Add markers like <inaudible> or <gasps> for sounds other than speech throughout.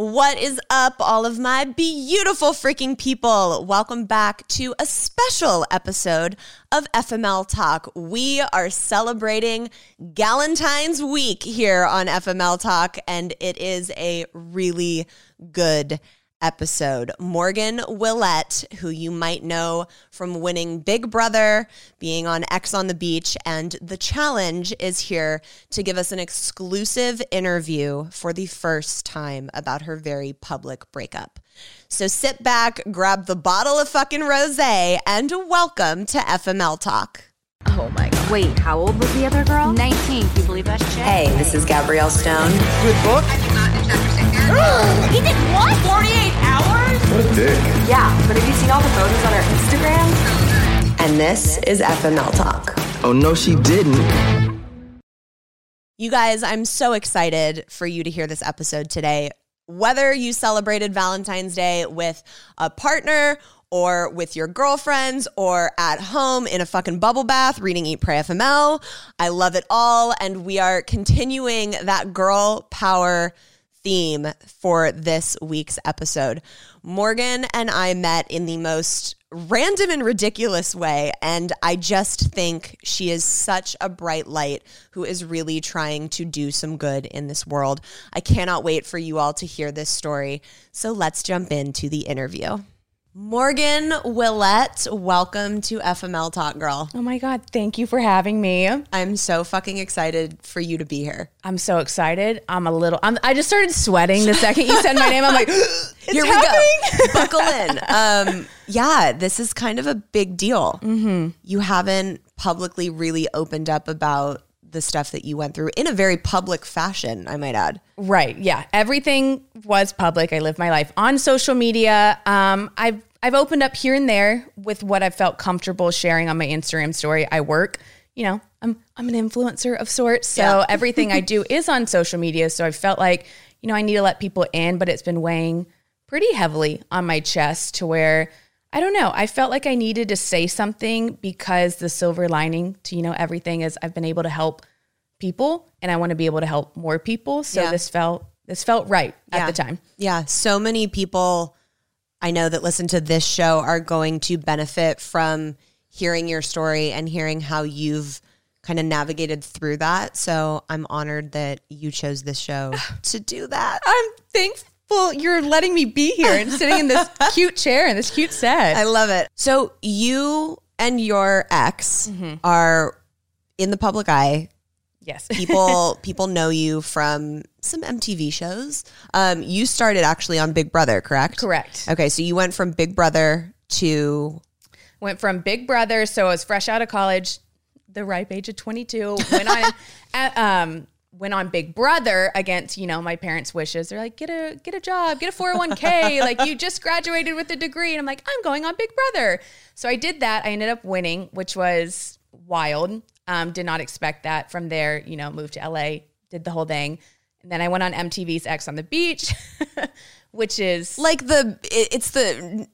What is up, all of my beautiful freaking people? Welcome back to a special episode of FML Talk. We are celebrating Galentine's Week here on FML Talk, and it is a really good episode. Morgan Willett, who you might know from winning Big Brother, being on Ex on the Beach, and The Challenge, is here to give us an exclusive interview for the first time about her very public breakup. So sit back, grab the bottle of fucking rose, and welcome to FML Talk. Oh my god. Wait, how old was the other girl? 19. Can you believe that shit? Hey, this is Gabrielle Stone. Good book. <gasps> he did what? 48 hours? What a dick. Yeah, but have you seen all the photos on her Instagram? And this is FML Talk. Oh no, she didn't. You guys, I'm so excited for you to hear this episode today. Whether you celebrated Valentine's Day with a partner or with your girlfriends or at home in a fucking bubble bath reading Eat Pray FML, I love it all. And we are continuing that girl power theme for this week's episode. Morgan and I met in the most random and ridiculous way. And I just think she is such a bright light who is really trying to do some good in this world. I cannot wait for you all to hear this story. So let's jump into the interview. Morgan Willett, welcome to FML Talk Girl. Oh my God, thank you for having me. I'm so fucking excited for you to be here. I'm so excited. I'm a little, I'm, I just started sweating the second you said my name. I'm like, <gasps> <gasps> Here we go. <laughs> Buckle in. Um, yeah, this is kind of a big deal. Mm-hmm. You haven't publicly really opened up about the stuff that you went through in a very public fashion, I might add. Right. Yeah. Everything was public. I lived my life on social media. Um, I've I've opened up here and there with what I felt comfortable sharing on my Instagram story. I work, you know, I'm I'm an influencer of sorts. So Yeah. <laughs> everything I do is on social media. So I felt like, you know, I need to let people in, but it's been weighing pretty heavily on my chest to where I don't know. I felt like I needed to say something because the silver lining to, you know, everything is I've been able to help people and I want to be able to help more people. So Yeah. this felt this felt right Yeah. at the time. Yeah, so many people I know that listen to this show are going to benefit from hearing your story and hearing how you've kind of navigated through that. So I'm honored that you chose this show <sighs> to do that. I'm thankful you're letting me be here and sitting in this <laughs> cute chair and this cute set. I love it. So you and your ex are in the public eye. yes. People <laughs> people know you from some MTV shows. Um, you started actually on Big Brother, correct? Correct. Okay, so you went from Big Brother to Went from Big Brother, so I was fresh out of college, the ripe age of 22. Went on, <laughs> at, um, went on Big Brother against you know my parents' wishes. They're like, get a get a job, get a 401k. <laughs> like you just graduated with a degree, and I'm like, I'm going on Big Brother. So I did that. I ended up winning, which was wild. Um, did not expect that. From there, you know, moved to LA, did the whole thing, and then I went on MTV's Ex on the Beach, <laughs> which is like the it, it's the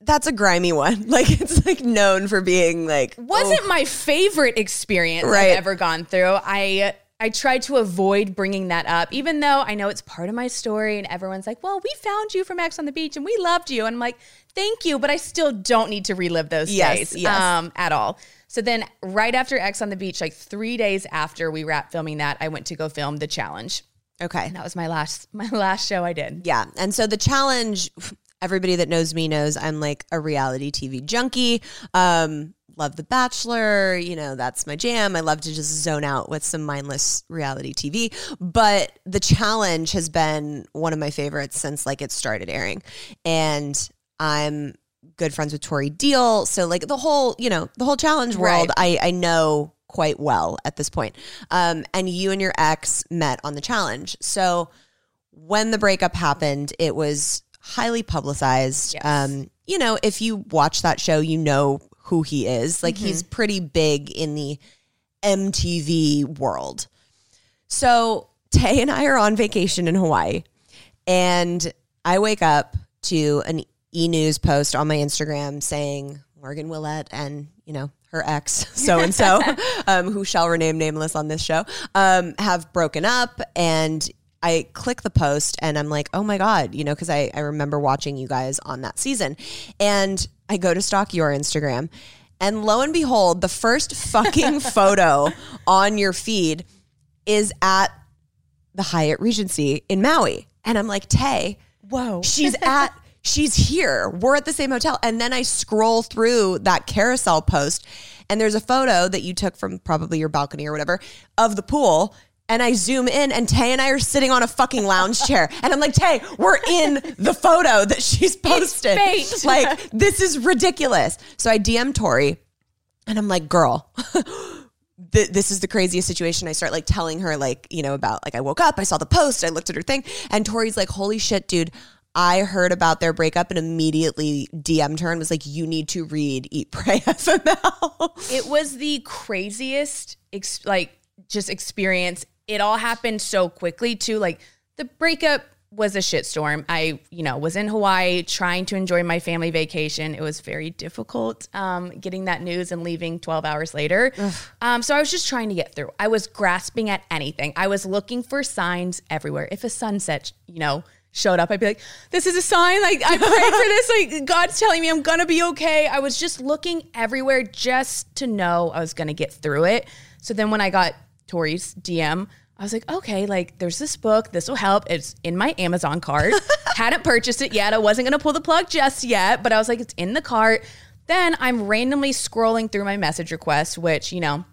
that's a grimy one. <laughs> Like it's like known for being like wasn't my favorite experience Right. I've ever gone through. I I tried to avoid bringing that up, even though I know it's part of my story, and everyone's like, "Well, we found you from Ex on the Beach, and we loved you," and I'm like, "Thank you," but I still don't need to relive those Yes, days yes. um, at all. So then, right after Ex on the Beach, like three days after we wrapped filming that, I went to go film the challenge. okay. And that was my last <laughs> my last show I did. Yeah. And so the challenge, everybody that knows me knows I'm like a reality TV junkie. Um, love The Bachelor, you know, that's my jam. I love to just zone out with some mindless reality TV. But the challenge has been one of my favorites since like it started airing. And I'm good friends with Tori Deal. So like the whole, you know, the whole challenge world, I, I know quite well at this point. Um, and you and your ex met on the challenge. So when the breakup happened, it was highly publicized. Yes. Um, you know, if you watch that show, you know who he is. Like he's pretty big in the MTV world. So Tay and I are on vacation in Hawaii, and I wake up to an e news post on my Instagram saying Morgan Willett and you know her ex so and so, um, who shall remain nameless on this show, um, have broken up, and I click the post and I'm like, oh my God, you know, because I, I remember watching you guys on that season. And I go to stalk your Instagram. And lo and behold, the first fucking <laughs> photo on your feed is at the Hyatt Regency in Maui. And I'm like, Tay, Whoa. she's at <laughs> she's here we're at the same hotel and then i scroll through that carousel post and there's a photo that you took from probably your balcony or whatever of the pool and I zoom in, and Tay and I are sitting on a fucking lounge chair. And I'm like, Tay, we're in the photo that she's posted. <laughs> Like, this is ridiculous. So I DM Tori, and I'm like, girl, <gasps> th- this is the craziest situation. I start like telling her like, you know, about like I woke up, I saw the post, I looked at her thing, and Tori's like, holy shit, dude. I heard about their breakup and immediately DM'd her and was like, "You need to read Eat Pray <laughs> FML." It was the craziest, ex- like, just experience. It all happened so quickly, too. Like, the breakup was a shitstorm. I, you know, was in Hawaii trying to enjoy my family vacation. It was very difficult um, getting that news and leaving 12 hours later. Um, so I was just trying to get through. I was grasping at anything. I was looking for signs everywhere. If a sunset, you know, showed up, I'd be like, this is a sign. Like, I prayed for this. Like, God's telling me I'm going to be okay. I was just looking everywhere just to know I was going to get through it. So then when I got Tori's DM, I was like, okay, like there's this book. This will help. It's in my Amazon cart. <laughs> Hadn't purchased it yet. I wasn't going to pull the plug just yet, but I was like, it's in the cart. Then I'm randomly scrolling through my message requests, which, you know,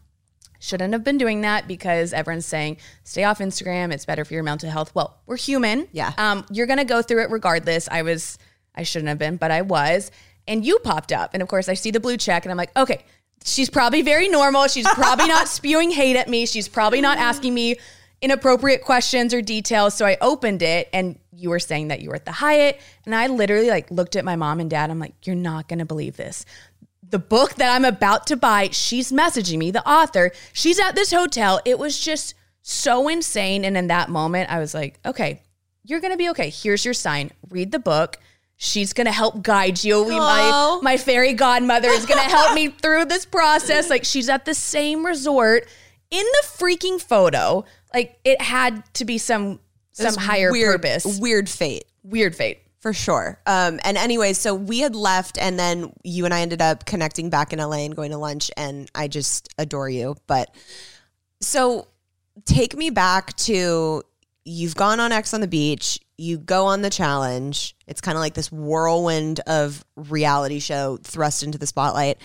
shouldn't have been doing that because everyone's saying stay off Instagram. It's better for your mental health. Well, we're human. Yeah. Um, you're gonna go through it regardless. I was, I shouldn't have been, but I was. And you popped up, and of course, I see the blue check, and I'm like, okay, she's probably very normal. She's probably not <laughs> spewing hate at me. She's probably not asking me inappropriate questions or details. So I opened it, and you were saying that you were at the Hyatt, and I literally like looked at my mom and dad. I'm like, you're not gonna believe this the book that I'm about to buy, she's messaging me, the author. She's at this hotel. It was just so insane. And in that moment, I was like, okay, you're going to be okay. Here's your sign. Read the book. She's going to help guide you. We- My, my fairy godmother is going to help me <laughs> through this process. Like, she's at the same resort in the freaking photo. Like, it had to be some. Some higher weird, purpose. Weird fate. Weird fate. For sure. Um, and anyways, so we had left, and then you and I ended up connecting back in LA and going to lunch, and I just adore you. But so take me back to you've gone on Ex on the beach, you go on the challenge. It's kind of like this whirlwind of reality show thrust into the spotlight.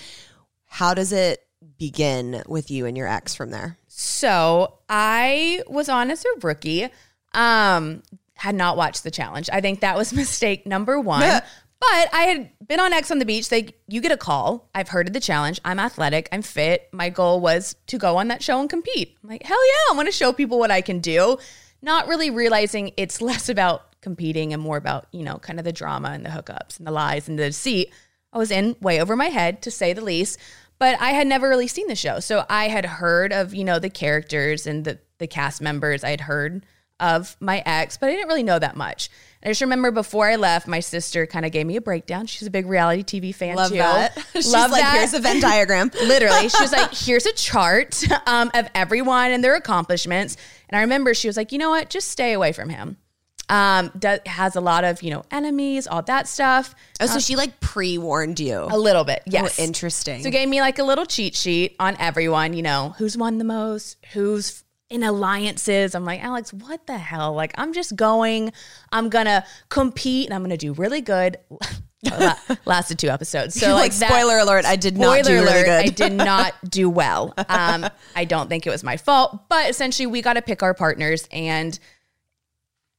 How does it begin with you and your ex from there? So I was on as a rookie. Um, had not watched the challenge. I think that was <laughs> mistake number one. <laughs> but I had been on Ex on the beach. They you get a call. I've heard of the challenge. I'm athletic. I'm fit. My goal was to go on that show and compete. I'm like, hell yeah, I want to show people what I can do. Not really realizing it's less about competing and more about, you know, kind of the drama and the hookups and the lies and the deceit. I was in way over my head, to say the least. But I had never really seen the show. So I had heard of, you know, the characters and the, the cast members. I had heard of my ex, but I didn't really know that much. And I just remember before I left, my sister kind of gave me a breakdown. She's a big reality TV fan Love too. that. <laughs> <laughs> She's Love like, that. here's a Venn diagram. <laughs> Literally, she was like, "Here's a chart um, of everyone and their accomplishments." And I remember she was like, "You know what? Just stay away from him. Um, does, has a lot of you know enemies, all that stuff. Oh, so she like pre warned you. A little bit, yes. Oh, interesting. So gave me like a little cheat sheet on everyone. You know, who's won the most, who's in alliances. I'm like, Alex, what the hell? Like, I'm just going. I'm gonna compete, and I'm gonna do really good. <laughs> La- lasted two episodes. So <laughs> like, like, that- spoiler alert, I did not do Spoiler really good. I did <laughs> not do well. Um, I don't think it was my fault, but essentially we got to pick our partners and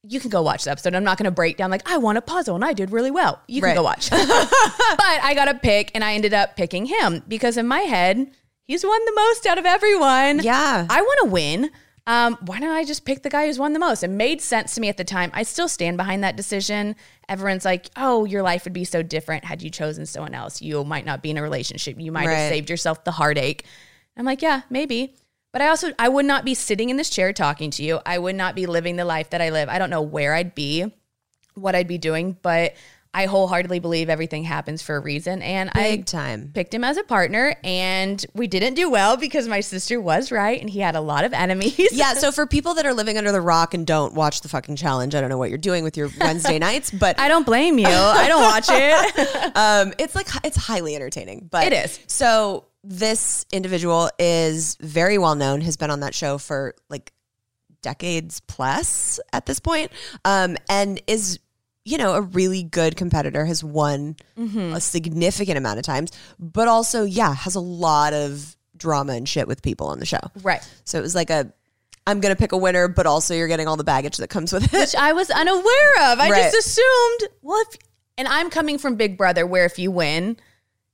you can go watch the episode. I'm not going to break down like I want a puzzle and I did really well. You can Right. go watch. <laughs> but I got to pick and I ended up picking him because in my head, he's won the most out of everyone. Yeah. I want to win. Um, why don't I just pick the guy who's won the most? It made sense to me at the time. I still stand behind that decision. Everyone's like, oh, your life would be so different had you chosen someone else. You might not be in a relationship. You might Right. have saved yourself the heartache. I'm like, yeah, maybe. But I also, I would not be sitting in this chair talking to you. I would not be living the life that I live. I don't know where I'd be, what I'd be doing, but I wholeheartedly believe everything happens for a reason. And I time. picked him as a partner, and we didn't do well because my sister was right, and he had a lot of enemies. Yeah, so <laughs> for people that are living under the rock and don't watch the fucking challenge, I don't know what you're doing with your Wednesday <laughs> nights, but I don't blame you. I don't watch it. <laughs> um, it's like it's highly entertaining. But It is. So this individual is very well known. Has been on that show for like decades plus at this point, um, and is you know a really good competitor. Has won Mm-hmm. a significant amount of times, but also yeah has a lot of drama and shit with people on the show. right. So it was like a. I'm gonna pick a winner, but also you're getting all the baggage that comes with it. Which I was unaware of. I Right. just assumed, well, if, and I'm coming from Big Brother, where if you win,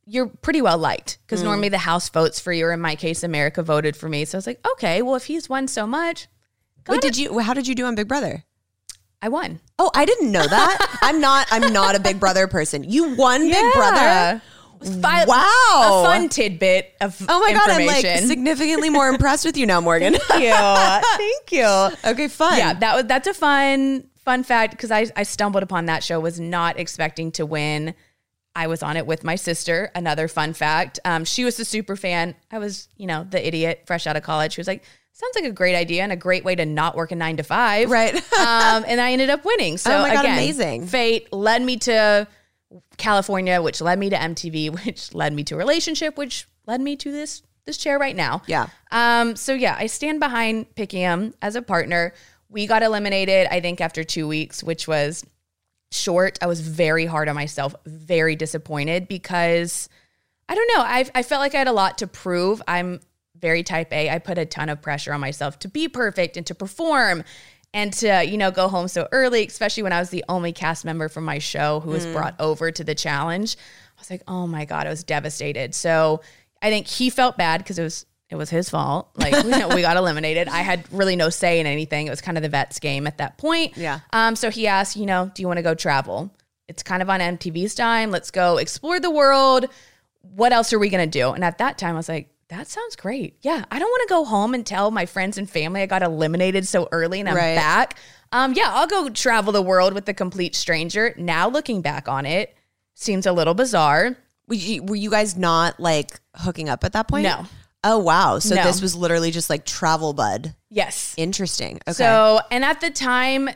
you're pretty well liked Mm. because normally the house votes for you, or in my case, America voted for me. So I was like, okay, well, if he's won so much, Wait, did you? How did you do on Big Brother? I won. Oh, I didn't know that. <laughs> I'm not. I'm not a Big Brother person. You won Big Brother. Wow. A fun tidbit of Oh my god, I'm like significantly more impressed with you now, Morgan. <laughs> Thank you. Thank you. okay, fun. Yeah, that was that's a fun fun fact because I I stumbled upon that show. Was not expecting to win. I was on it with my sister. Another fun fact. Um, she was a super fan. I was, you know, the idiot fresh out of college. She was like, "Sounds like a great idea and a great way to not work a nine to five. Right. <laughs> um, and I ended up winning. So Oh my God, again, amazing. Fate led me to California, which led me to MTV, <laughs> which led me to a relationship, which led me to this this chair right now. Yeah. Um, so yeah, I stand behind picking him as a partner. We got eliminated, I think, after two weeks, which was short. I was very hard on myself, very disappointed because I don't know. I I felt like I had a lot to prove. I'm very type A. I put a ton of pressure on myself to be perfect and to perform and to, you know, go home so early, especially when I was the only cast member from my show who was brought over to the challenge. I was like, "Oh my god, I was devastated." So, I think he felt bad because it was it was his fault. <laughs> Like we, we got eliminated. I had really no say in anything. It was kind of the vets game at that point. Yeah. Um. So he asked, you know, do you want to go travel? It's kind of on MTV's time. Let's go explore the world. What else are we gonna do? And at that time, I was like, that sounds great. Yeah, I don't want to go home and tell my friends and family I got eliminated so early and I'm Right. back. Um. Yeah, I'll go travel the world with a complete stranger. Now looking back on it, seems a little bizarre. Were you, were you guys not like hooking up at that point? No. Oh wow. So No. this was literally just like travel bud. Yes. Interesting. Okay. So, and at the time,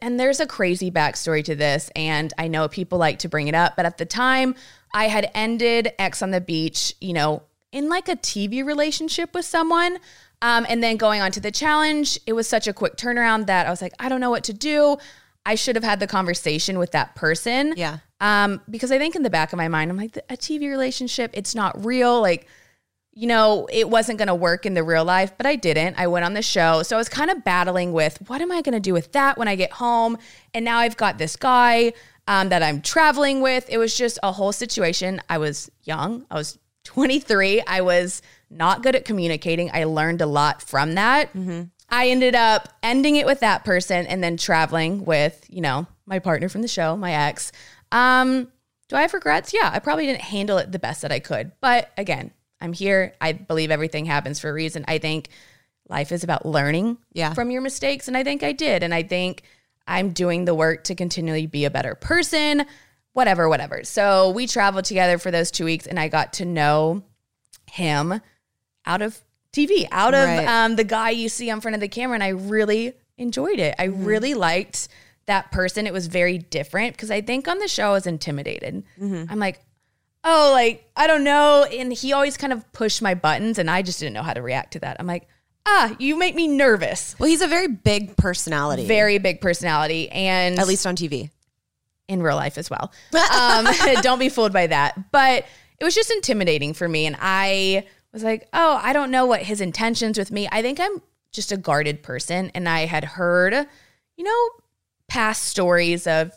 and there's a crazy backstory to this, and I know people like to bring it up, but at the time, I had ended Ex on the beach, you know, in like a TV relationship with someone. Um, and then going on to the challenge, it was such a quick turnaround that I was like, I don't know what to do. I should have had the conversation with that person. Yeah. Um, because I think in the back of my mind, I'm like, a TV relationship, it's not real. Like, you know, it wasn't going to work in the real life, but I didn't. I went on the show. So I was kind of battling with what am I going to do with that when I get home? And now I've got this guy um, that I'm traveling with. It was just a whole situation. I was young, I was 23. I was not good at communicating. I learned a lot from that. I ended up ending it with that person and then traveling with, you know, my partner from the show, my ex. Um, do I have regrets? Yeah, I probably didn't handle it the best that I could. But again, I'm here. I believe everything happens for a reason. I think life is about learning Yeah. from your mistakes. And I think I did. And I think I'm doing the work to continually be a better person, whatever, whatever. So we traveled together for those two weeks and I got to know him out of TV, out of Right. um, the guy you see in front of the camera. And I really enjoyed it. I really liked that person. It was very different because I think on the show I was intimidated. I'm like, oh, like, I don't know. And he always kind of pushed my buttons and I just didn't know how to react to that. I'm like, ah, you make me nervous. well, he's a very big personality. Very big personality. And at least on TV. In real life as well. <laughs> Um, <laughs> don't be fooled by that. But it was just intimidating for me. And I was like, oh, I don't know what his intentions with me. I think I'm just a guarded person. And I had heard, you know, past stories of,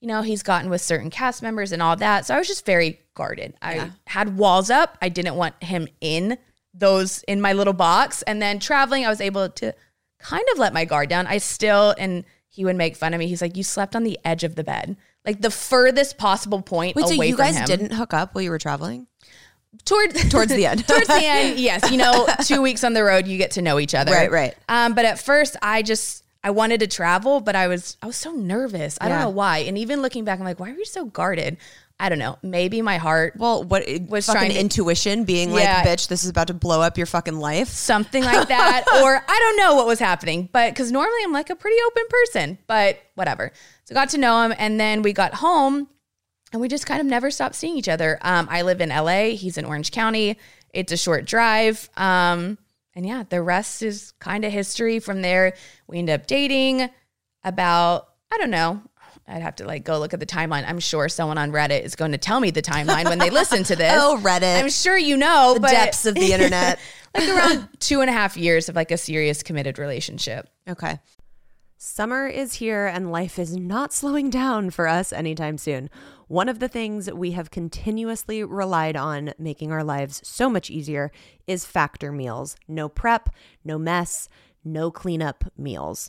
you know, he's gotten with certain cast members and all that. So I was just very guarded. I had walls up. I didn't want him in those in my little box. And then traveling, I was able to kind of let my guard down. I still, and he would make fun of me. He's like, you slept on the edge of the bed, like the furthest possible point Wait, so you from guys him. didn't hook up while you were traveling? Toward, <laughs> Towards the end. <laughs> towards the end, yes. You know, <laughs> two weeks on the road, you get to know each other. Right, right. Um, but at first, I just, I wanted to travel, but I was I was so nervous. I don't Yeah. know why. And even looking back, I'm like, why were you so guarded? I don't know. Maybe my heart Well, what Was was fucking trying to- intuition being Yeah. like, bitch, this is about to blow up your fucking life. something like <laughs> that. Or i don't know what was happening but because normally i'm like a pretty open person but whatever. So got to know him and then we got home and we just kind of never stopped seeing each other. Um, i live in la he's in orange county. It's a short drive. Um, and yeah the rest is kind of history. From there we ended up dating about i don't know I'd have to like go look at the timeline. I'm sure someone on Reddit is going to tell me the timeline when they listen to this. <laughs> Oh, Reddit. I'm sure you know The but depths of the internet. <laughs> like around two and a half years of like a serious committed relationship. Okay. Summer is here and life is not slowing down for us anytime soon. One of the things we have continuously relied on making our lives so much easier is factor meals. No prep, no mess, no cleanup meals.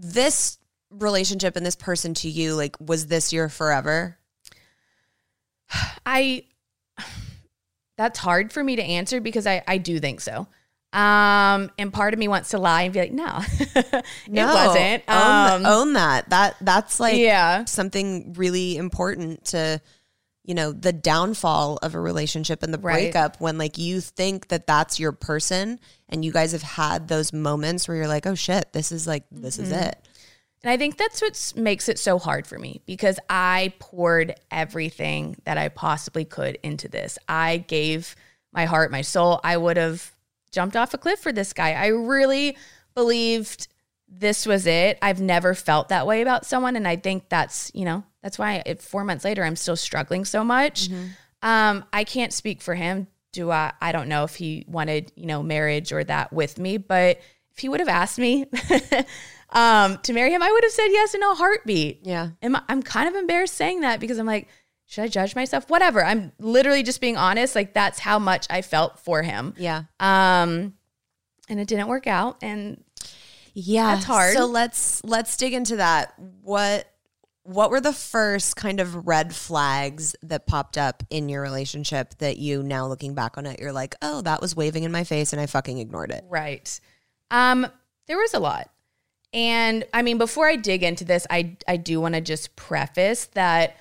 this relationship and this person to you, like, was this your forever? <sighs> I <sighs> that's hard for me to answer because I I do think so. Um, and part of me wants to lie and be like, no, <laughs> it wasn't. Own, Um, own that. That that's like Yeah. something really important to you know the downfall of a relationship and the Right. breakup when like you think that that's your person and you guys have had those moments where you're like oh shit this is like this is Mm-hmm. it And I think that's what makes it so hard for me because I poured everything that I possibly could into this. I gave my heart, my soul. I would have jumped off a cliff for this guy. I really believed this was it. I've never felt that way about someone. And I think that's, you know, that's why it, four months later, I'm still struggling so much. Um, I can't speak for him. Do I? I don't know if he wanted, you know, marriage or that with me, but if he would have asked me <laughs> um, to marry him, I would have said yes in a heartbeat. yeah Am I- I'm kind of embarrassed saying that because I'm like, should I judge myself? Whatever. I'm literally just being honest. Like that's how much I felt for him. yeah Um, and it didn't work out. And yeah That's hard. so let's let's dig into that what what were the first kind of red flags that popped up in your relationship that you now looking back on it you're like oh that was waving in my face and i fucking ignored it Right. Um, there was a lot. And I mean, before I dig into this, I I do want to just preface that,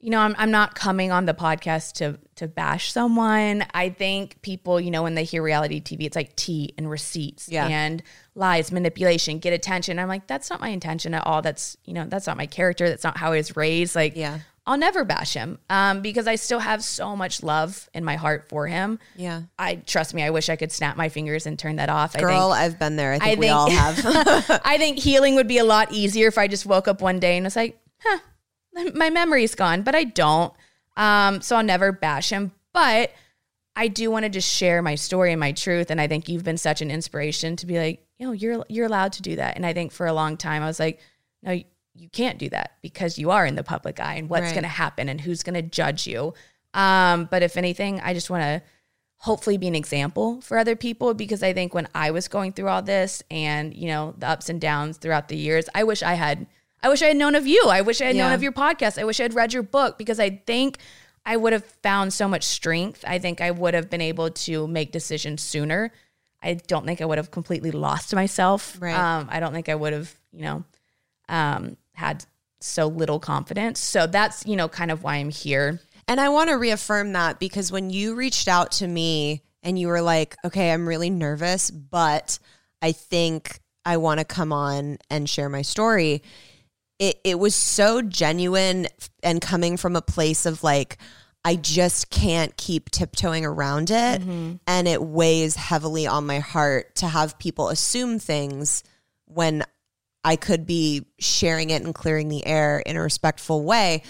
you know, I'm I'm not coming on the podcast to to bash someone. I think people, you know, when they hear reality TV, it's like tea and receipts Yeah. and lies, manipulation, get attention. I'm like, that's not my intention at all. That's, you know, that's not my character. That's not how I was raised. Like, Yeah. I'll never bash him um, because I still have so much love in my heart for him. yeah I trust me. I wish I could snap my fingers and turn that off. I girl think, i've been there i think, I we all have <laughs> I think healing would be a lot easier if I just woke up one day and was like, huh, my memory's gone, but I don't. Um, so I'll never bash him. But I do want to just share my story and my truth. And I think you've been such an inspiration to be like, you know, you're you're allowed to do that. And I think for a long time I was like, no, you- can't do that because you are in the public eye and what's Right. going to happen and who's going to judge you. Um, but if anything, I just want to hopefully be an example for other people because I think when I was going through all this and, you know, the ups and downs throughout the years, I wish I had I wish I had known of you. I wish I had known of your podcast. I wish I had read your book because I think I would have found so much strength. I think I would have been able to make decisions sooner. I don't think I would have completely lost myself. Right. Um, I don't think I would have, you know, um, had so little confidence. So that's, you know, kind of why I'm here. And I want to reaffirm that because when you reached out to me and you were like, okay, I'm really nervous, but I think I want to come on and share my story. It, it was so genuine and coming from a place of like, I just can't keep tiptoeing around it. Mm-hmm. And it weighs heavily on my heart to have people assume things when I could be sharing it and clearing the air in a respectful way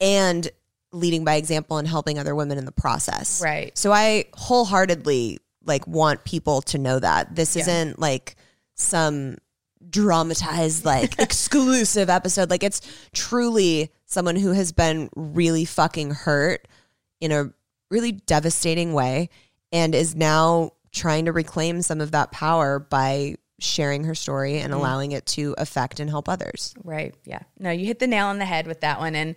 and leading by example and helping other women in the process. Right. So I wholeheartedly like want people to know that this Yeah. isn't like some dramatized like <laughs> exclusive episode like it's truly someone who has been really fucking hurt in a really devastating way and is now trying to reclaim some of that power by sharing her story and mm. allowing it to affect and help others. Right. Yeah. No, you hit the nail on the head with that one. And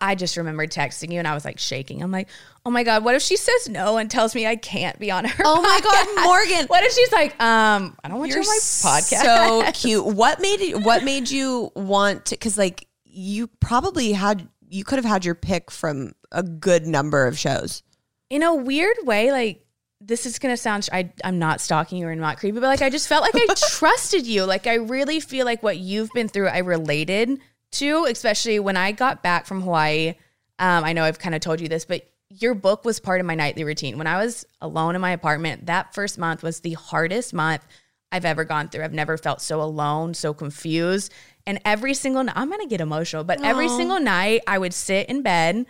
I just remembered texting you and I was like shaking. I'm like, oh my God, what if she says no and tells me I can't be on her? Oh my God. Morgan. What if she's like, um, I don't want you on my podcast? So cute. What made you, what made you want to cuz like you probably had you could have had your pick from a good number of shows. in a weird way, like this is gonna sound I I'm not stalking you or not creepy, but like I just felt like I <laughs> trusted you. Like I really feel like what you've been through, I related to, especially when I got back from Hawaii. Um, I know I've kind of told you this, but your book was part of my nightly routine. When I was alone in my apartment, that first month was the hardest month I've ever gone through. I've never felt so alone, so confused. And every single night, I'm gonna get emotional, but every single night I would sit in bed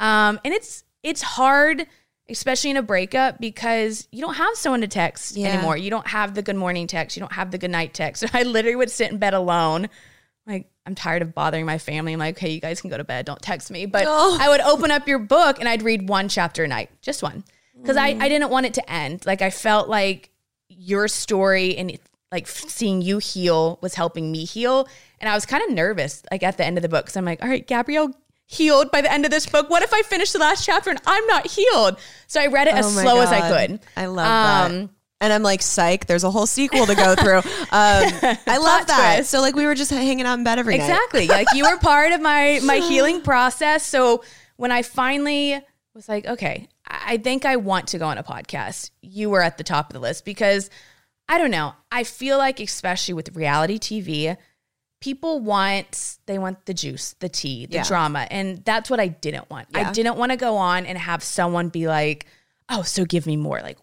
um, and it's it's hard, especially in a breakup, because you don't have someone to text Yeah. anymore. You don't have the good morning text. You don't have the good night text. So <laughs> I literally would sit in bed alone. I'm tired of bothering my family. I'm like, okay, you guys can go to bed. Don't text me. But Oh. I would open up your book and I'd read one chapter a night, just one. Because I, I didn't want it to end. Like, I felt like your story and like seeing you heal was helping me heal. And I was kind of nervous, like at the end of the book, because I'm like, all right, Gabrielle healed by the end of this book. What if I finish the last chapter and I'm not healed? So I read it oh as Oh my slow as I could. I love that. Um, And I'm like, psych, there's a whole sequel to go through. Um, <laughs> I love that. twist. So like we were just hanging out in bed every night. Exactly. like you were part of my my <laughs> healing process. So when I finally was like, okay, I I think I want to go on a podcast, you were at the top of the list because I don't know. I feel like especially with reality TV, people want they want the juice, the tea, the Yeah. drama, and that's what I didn't want. Yeah. I didn't want to go on and have someone be like, "Oh, so give me more." Like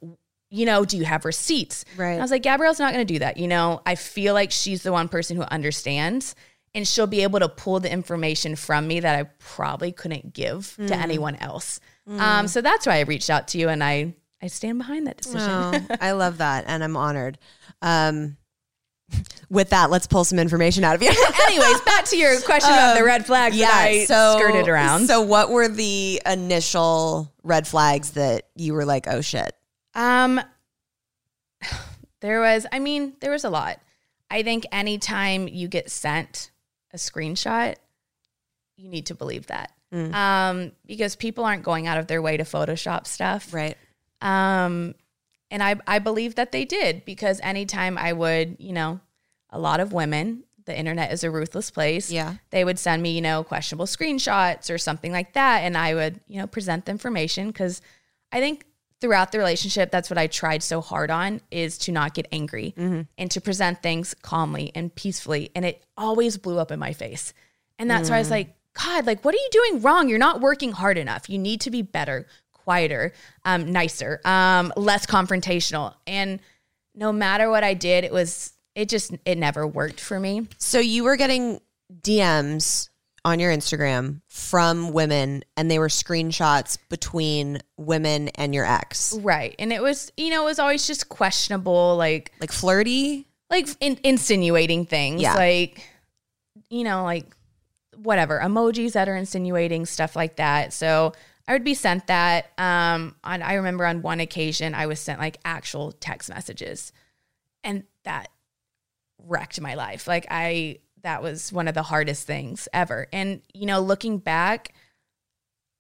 you know, do you have receipts? Right. I was like, Gabrielle's not going to do that. You know, I feel like she's the one person who understands and she'll be able to pull the information from me that I probably couldn't give Mm. to anyone else. Um, so that's why I reached out to you and I, I stand behind that decision. Oh, I <laughs> love that, and I'm honored. Um, with that, let's pull some information out of you. <laughs> Anyways, back to your question about the red flags that I skirted around. Um, So, what were the initial red flags that you were like, "Oh shit"? Um, <sighs> there was, I mean, there was a lot. I think anytime you get sent a screenshot, you need to believe that. Mm. Um, because people aren't going out of their way to Photoshop stuff. Right. Um, and I, I believe that they did because anytime I would, you know, a lot of women, the internet is a ruthless place. Yeah. They would send me, you know, questionable screenshots or something like that. And I would, you know, present the information because I think throughout the relationship, that's what I tried so hard on is to not get angry and to present things calmly and peacefully. And it always blew up in my face. And that's why I was like, God, like, what are you doing wrong? You're not working hard enough. You need to be better, quieter, um, nicer, um, less confrontational. And no matter what I did, it was, it just, it never worked for me. So you were getting DMs on your Instagram from women, and they were screenshots between women and your ex, Right. And it was, you know, it was always just questionable, like, like flirty. like in, insinuating things Yeah. like you know like whatever emojis that are insinuating stuff like that so i would be sent that um on i remember on one occasion i was sent like actual text messages and that wrecked my life like i that was one of the hardest things ever and you know looking back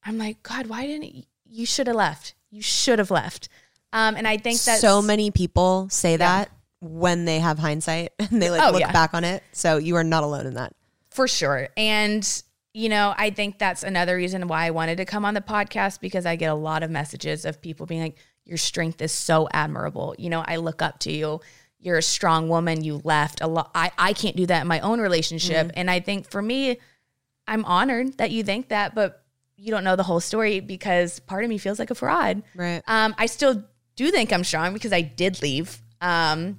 i'm like god why didn't you, you should have left you should have left um and i think that so many people say that when they have hindsight <laughs> and they like Oh, look yeah. back on it. So you are not alone in that. For sure. And, you know, I think that's another reason why I wanted to come on the podcast because I get a lot of messages of people being like, your strength is so admirable. You know, I look up to you. You're a strong woman. You left a lot. I, I can't do that in my own relationship. And I think for me, I'm honored that you think that, but you don't know the whole story because part of me feels like a fraud. Right. Um, I still do think I'm strong because I did leave. Um,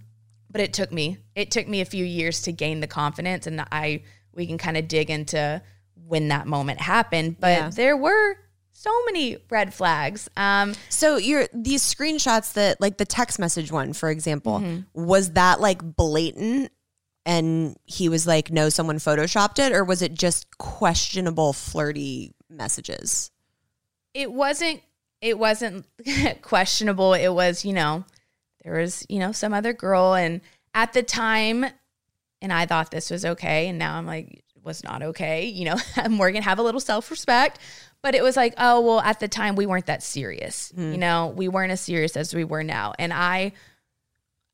but it took me it took me a few years to gain the confidence and I we can kind of dig into when that moment happened. But Yeah. there were so many red flags. Um, So you're these screenshots that like the text message one, for example, was that like blatant and he was like, no, someone photoshopped it, or was it just questionable flirty messages? it wasn't it wasn't <laughs> questionable. It was you know there was you know some other girl. And at the time and i thought this was okay. And now i'm like it was not okay. You know <laughs> morgan have a little self-respect but it was like oh well at the time we weren't that serious. You mm-hmm. know we weren't as serious as we were now. And i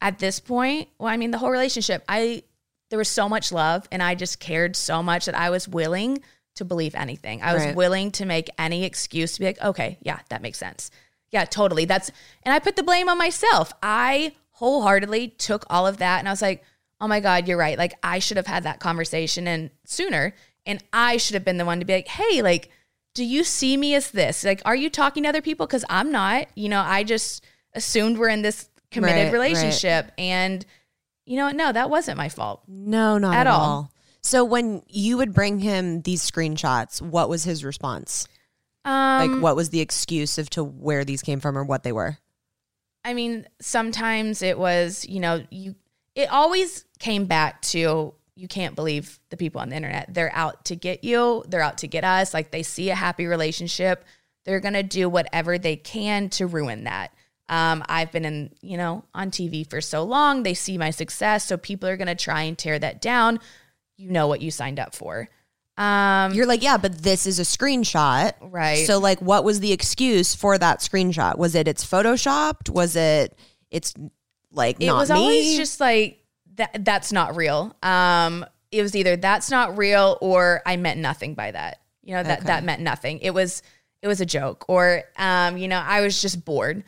at this point well i mean the whole relationship i there was so much love and i just cared so much that i was willing to believe anything. I was Right. willing to make any excuse to be like okay yeah that makes sense. Yeah totally. That's and i put the blame on myself. I wholeheartedly took all of that and i was like oh my god you're right. Like i should have had that conversation and sooner and i should have been the one to be like hey like do you see me as this like are you talking to other people because i'm not you know i just assumed we're in this committed Right, right. relationship and you know what? no that wasn't my fault No, not At at, all. all. So when you would bring him these screenshots, what was his response? um like what was the excuse of to where these came from or what they were? I mean, sometimes it was, you know, you it always came back to you can't believe the people on the internet. They're out to get you, they're out to get us. Like they see a happy relationship, they're going to do whatever they can to ruin that. Um, I've been in, you know, on TV for so long. They see my success, so people are going to try and tear that down. You know what you signed up for. Um, You're like, yeah, but this is a screenshot. Right. So like what was the excuse for that screenshot? Was it it's photoshopped? Was it it's like it was me? always just like that that's not real um it was either that's not real or i meant nothing by that you know that Okay. that meant nothing it was it was a joke or um you know i was just bored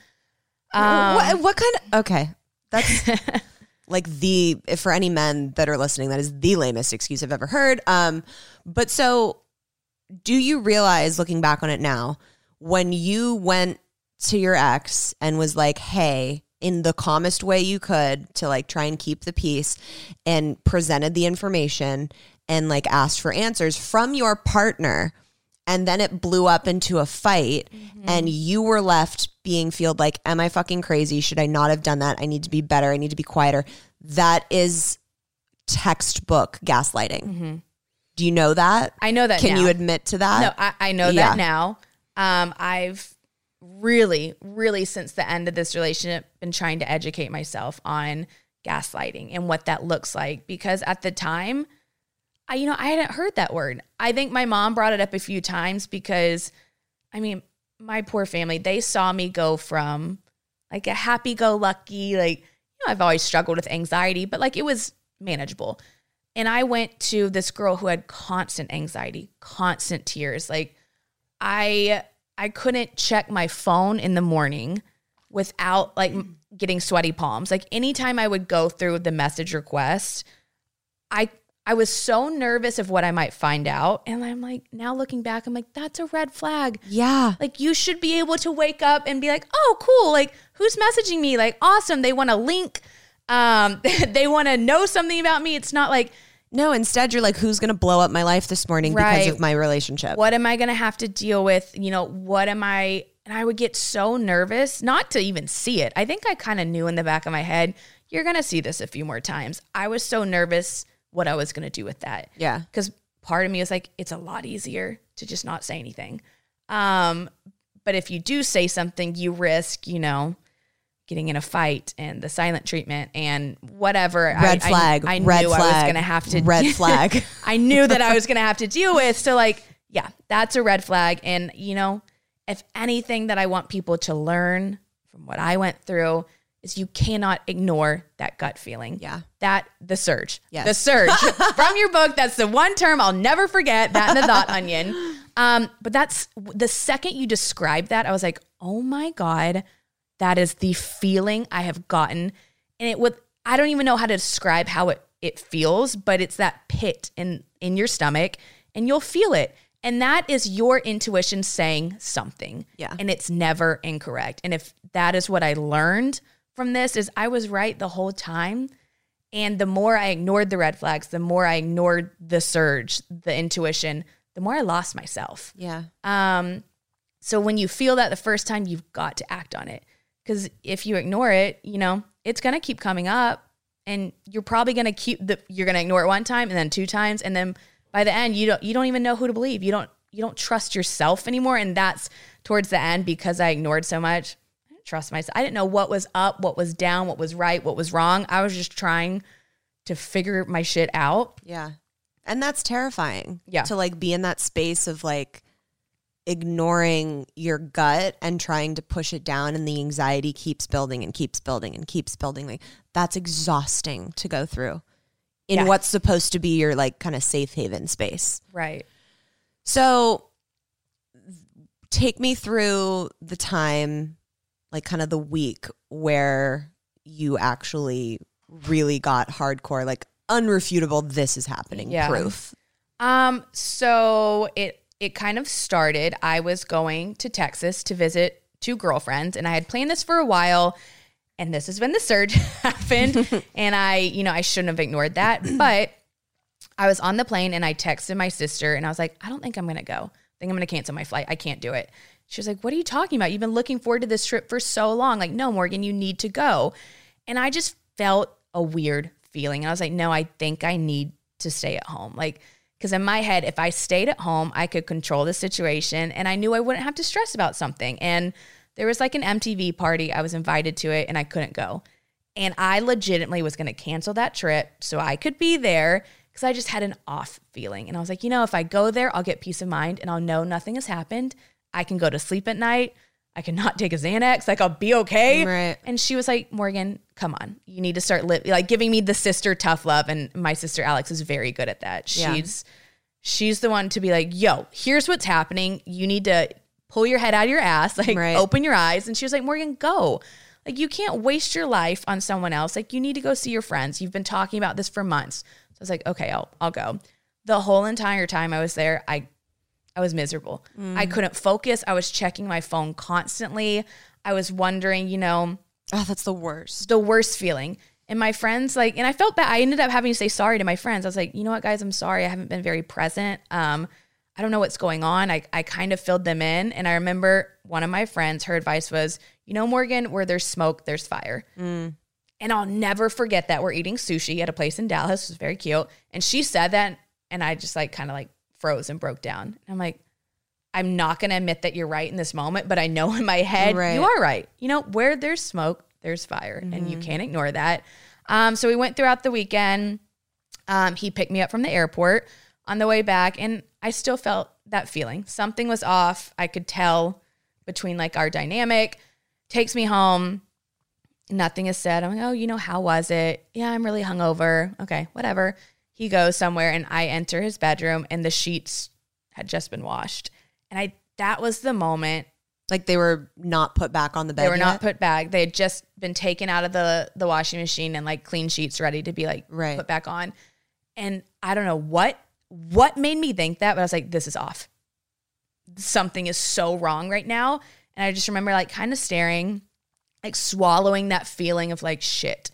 um what, what kind of okay? That's <laughs> like the if for any men that are listening, that is the lamest excuse I've ever heard. Um, but so do you realize looking back on it now when you went to your ex and was like, "Hey," in the calmest way you could to like try and keep the peace and presented the information and like asked for answers from your partner. And then it blew up into a fight and you were left being feel like am i fucking crazy? Should i not have done that? I need to be better. I need to be quieter. That is textbook gaslighting. Do you know that? I know that can now. you admit to that? No i, I know Yeah. that now. Um i've really really since the end of this relationship been trying to educate myself on gaslighting and what that looks like because at the time I you know I hadn't heard that word. I think my mom brought it up a few times because I mean, my poor family, they saw me go from like a happy go lucky like you know I've always struggled with anxiety, but like it was manageable. And I went to this girl who had constant anxiety, constant tears. Like I I couldn't check my phone in the morning without like getting sweaty palms. Like anytime I would go through the message request, I I was so nervous of what I might find out. And I'm like, now looking back, I'm like, that's a red flag. yeah Like you should be able to wake up and be like, oh, cool. Like who's messaging me? Like awesome. They want a link. Um, <laughs> they want to know something about me. It's not like, no instead you're like who's gonna blow up my life this morning because of my relationship what am I going to have to deal with? You know, what am I? And I would get so nervous not to even see it. I think I kind of knew in the back of my head, you're going to see this a few more times. I was so nervous what I was going to do with that. yeah Because part of me was like, it's a lot easier to just not say anything. Um, but if you do say something, you risk, you know, getting in a fight and the silent treatment and whatever. I- red I- flag I, red knew flag I was going to have to red <laughs> flag I knew that I was going to have to deal with. So, like, yeah, that's a red flag. And, you know, if anything that I want people to learn from what I went through is you cannot ignore that gut feeling. Yeah. That, the surge. Yes. The surge <laughs> from your book. That's the one term I'll never forget that and the thought onion. Um, but that's the second you described that, I was like, oh my God, that is the feeling I have gotten. And it would I don't even know how to describe how it it feels, but it's that pit in in your stomach and you'll feel it. And that is your intuition saying something. Yeah. And it's never incorrect. And if that is what I learned from this is I was right the whole time. And the more I ignored the red flags, the more I ignored the surge, the intuition, the more I lost myself. Yeah. Um, so when you feel that the first time, you've got to act on it. Because if you ignore it, you know, it's gonna keep coming up, and you're probably gonna keep the you're gonna ignore it one time and then two times, and then by the end, you don't you don't even know who to believe. You don't you don't trust yourself anymore, and that's towards the end because I ignored so much. I didn't trust myself. I didn't know what was up, what was down, what was right, what was wrong. I was just trying to figure my shit out. Yeah. And that's terrifying. Yeah. To like be in that space of like ignoring your gut and trying to push it down and the anxiety keeps building and keeps building and keeps building. Like that's exhausting to go through in Yeah. what's supposed to be your like kind of safe haven space. Right. So take me through the time, like kind of the week where you actually really got hardcore, like unrefutable, this is happening Yeah. proof. Um, so it it kind of started. I was going to Texas to visit two girlfriends, and I had planned this for a while. And this is when the surge <laughs> happened, <laughs> and I, you know, I shouldn't have ignored that. <clears throat> But I was on the plane, and I texted my sister, and I was like, I don't think I'm gonna go. I think I'm gonna cancel my flight. I can't do it. She was like, What are you talking about? You've been looking forward to this trip for so long. Like, no, Morgan, you need to go. And I just felt a weird feeling. And I was like, no, I think I need to stay at home. Like, because in my head, if I stayed at home, I could control the situation and I knew I wouldn't have to stress about something. And there was like an MTV party. I was invited to it and I couldn't go. And I legitimately was going to cancel that trip so I could be there because I just had an off feeling. And I was like, you know, if I go there, I'll get peace of mind and I'll know nothing has happened. I can go to sleep at night. I cannot take a Xanax. Like I'll be okay. Right. And she was like, Morgan, come on. You need to start li-, like giving me the sister tough love. And my sister Alex is very good at that. Yeah. She's she's the one to be like, yo, here's what's happening. You need to pull your head out of your ass, like Right. open your eyes. And she was like, Morgan, go. Like you can't waste your life on someone else. Like you need to go see your friends. You've been talking about this for months. So I was like, okay, I'll I'll go. The whole entire time I was there, I I was miserable. I couldn't focus. I was checking my phone constantly. I was wondering, you know, Oh, that's the worst. the worst feeling. And my friends, like, and I felt bad. I ended up having to say sorry to my friends. I was like, you know what, guys, I'm sorry. I haven't been very present. Um, I don't know what's going on. I, I kind of filled them in. And I remember one of my friends, her advice was, you know, Morgan, where there's smoke, there's fire. And I'll never forget that we're eating sushi at a place in Dallas. It was very cute. And she said that, and I just like kind of like froze and broke down. And I'm like, I'm not going to admit that you're right in this moment, but I know in my head Right. you are right. You know, where there's smoke, there's fire, and you can't ignore that. Um, so we went throughout the weekend. Um, he picked me up from the airport on the way back, and I still felt that feeling. Something was off. I could tell between like our dynamic. Takes me home. Nothing is said. I'm like, oh, you know, how was it? Yeah, I'm really hungover. Okay, whatever. He goes somewhere, and I enter his bedroom, and the sheets had just been washed. And I that was the moment Like they were not put back on the bed. they were not put back. They had just been taken out of the the washing machine and like clean sheets ready to be like Right. put back on. And I don't know what what made me think that, but I was like, this is off. Something is so wrong right now. And I just remember like kind of staring, like swallowing that feeling of like shit.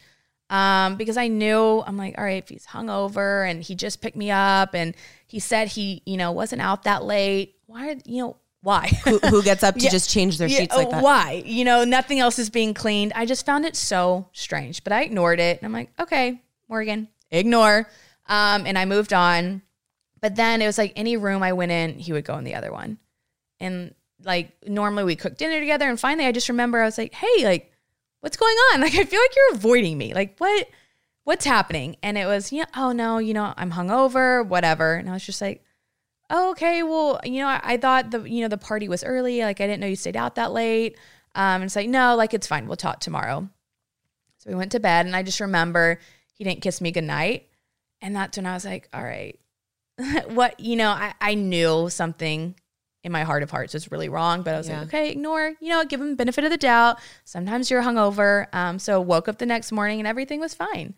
Um, because I knew I'm like, all right, if he's hungover and he just picked me up and he said he, you know, wasn't out that late. Why, you know, why? who, who <laughs> gets up to Yeah. just change their Yeah, sheets like that? Why? You know, nothing else is being cleaned. I just found it so strange, but I ignored it. And I'm like, okay, Morgan, ignore. Um, and I moved on. But then it was like any room I went in, he would go in the other one. And like normally we cook dinner together. And finally I just remember I was like, hey, like, what's going on? <laughs> Like, I feel like you're avoiding me. Like, what? What's happening? And it was, yeah, oh no, you know, I'm hungover, whatever. And I was just like, oh, okay, well, you know, I, I thought the, you know, the party was early. Like, I didn't know you stayed out that late. Um, and it's like, no, like, it's fine. We'll talk tomorrow. So we went to bed and I just remember he didn't kiss me goodnight. And that's when I was like, all right, <laughs> what, you know, I, I knew something in my heart of hearts was really wrong. But I was Yeah. like, okay, ignore, you know, give him benefit of the doubt. Sometimes you're hungover. Um, so woke up the next morning and everything was fine.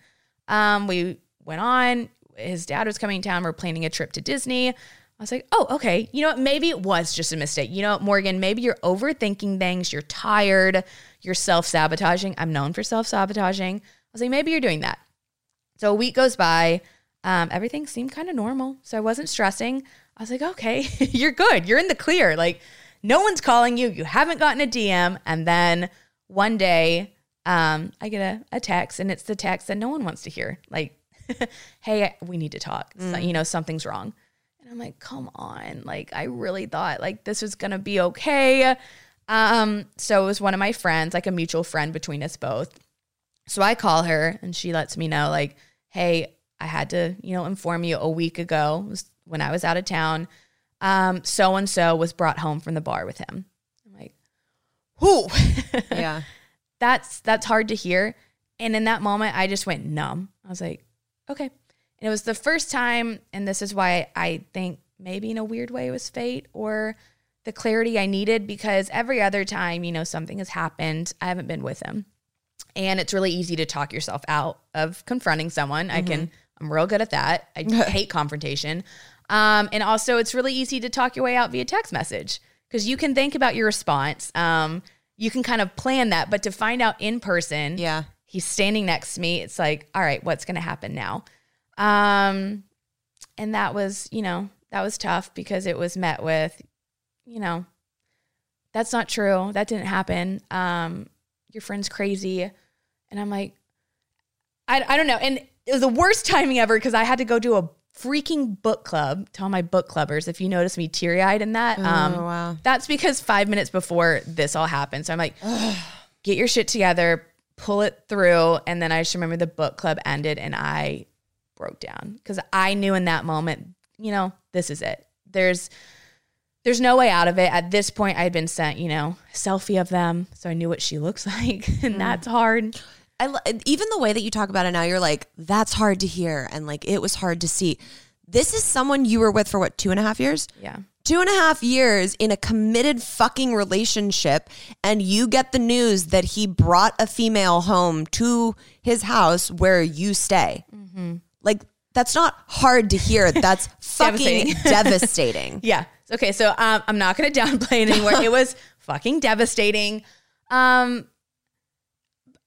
Um, we went on. His dad was coming down town. We're planning a trip to Disney. I was like, oh, okay. You know what? Maybe it was just a mistake. You know what, Morgan, maybe you're overthinking things. You're tired. You're self sabotaging. I'm known for self sabotaging. I was like, maybe you're doing that. So a week goes by. Um, everything seemed kind of normal. So I wasn't stressing. I was like, okay, <laughs> you're good. You're in the clear. Like, no one's calling you. You haven't gotten a DM. And then one day, um, I get a, a text, and it's the text that no one wants to hear. Like, <laughs> hey, we need to talk. So, you know, something's wrong. And I'm like, come on. Like, I really thought like this was gonna be okay. Um, so it was one of my friends, like a mutual friend between us both. So I call her and she lets me know, like, hey, I had to, you know, inform you a week ago was when I was out of town. Um, so and so was brought home from the bar with him. I'm like, whoo. <laughs> Yeah. that's that's hard to hear. And in that moment, I just went numb. I was like, okay. And it was the first time, and this is why I think maybe in a weird way it was fate or the clarity I needed because every other time, you know, something has happened, I haven't been with him. And it's really easy to talk yourself out of confronting someone. I can, I'm real good at that. I <laughs> hate confrontation. Um, and also, it's really easy to talk your way out via text message because you can think about your response. Um, you can kind of plan that, but to find out in person, Yeah. he's standing next to me. It's like, all right, what's going to happen now? Um, and that was, you know, that was tough because it was met with, you know, that's not true. That didn't happen. Um, your friend's crazy. And I'm like, I, I don't know. And it was the worst timing ever because I had to go do a freaking book club. Tell my book clubbers if you notice me teary eyed in that. um, Oh, wow. That's because five minutes before this all happened. So I'm like, <sighs> get your shit together, pull it through. And then I just remember the book club ended and I broke down because I knew in that moment, you know, this is it. There's, there's no way out of it. At this point, I had been sent, you know, selfie of them, so I knew what she looks <laughs> like, and that's hard. I even the way that you talk about it now, you're like, that's hard to hear, and like it was hard to see. This is someone you were with for what two and a half years? Yeah, Two and a half years in a committed fucking relationship, and you get the news that he brought a female home to his house where you stay. Like that's not hard to hear. <laughs> That's fucking Devastating. <laughs> devastating. yeah. Okay, so um, I'm not going <laughs> to downplay it anymore. it was fucking devastating. Um,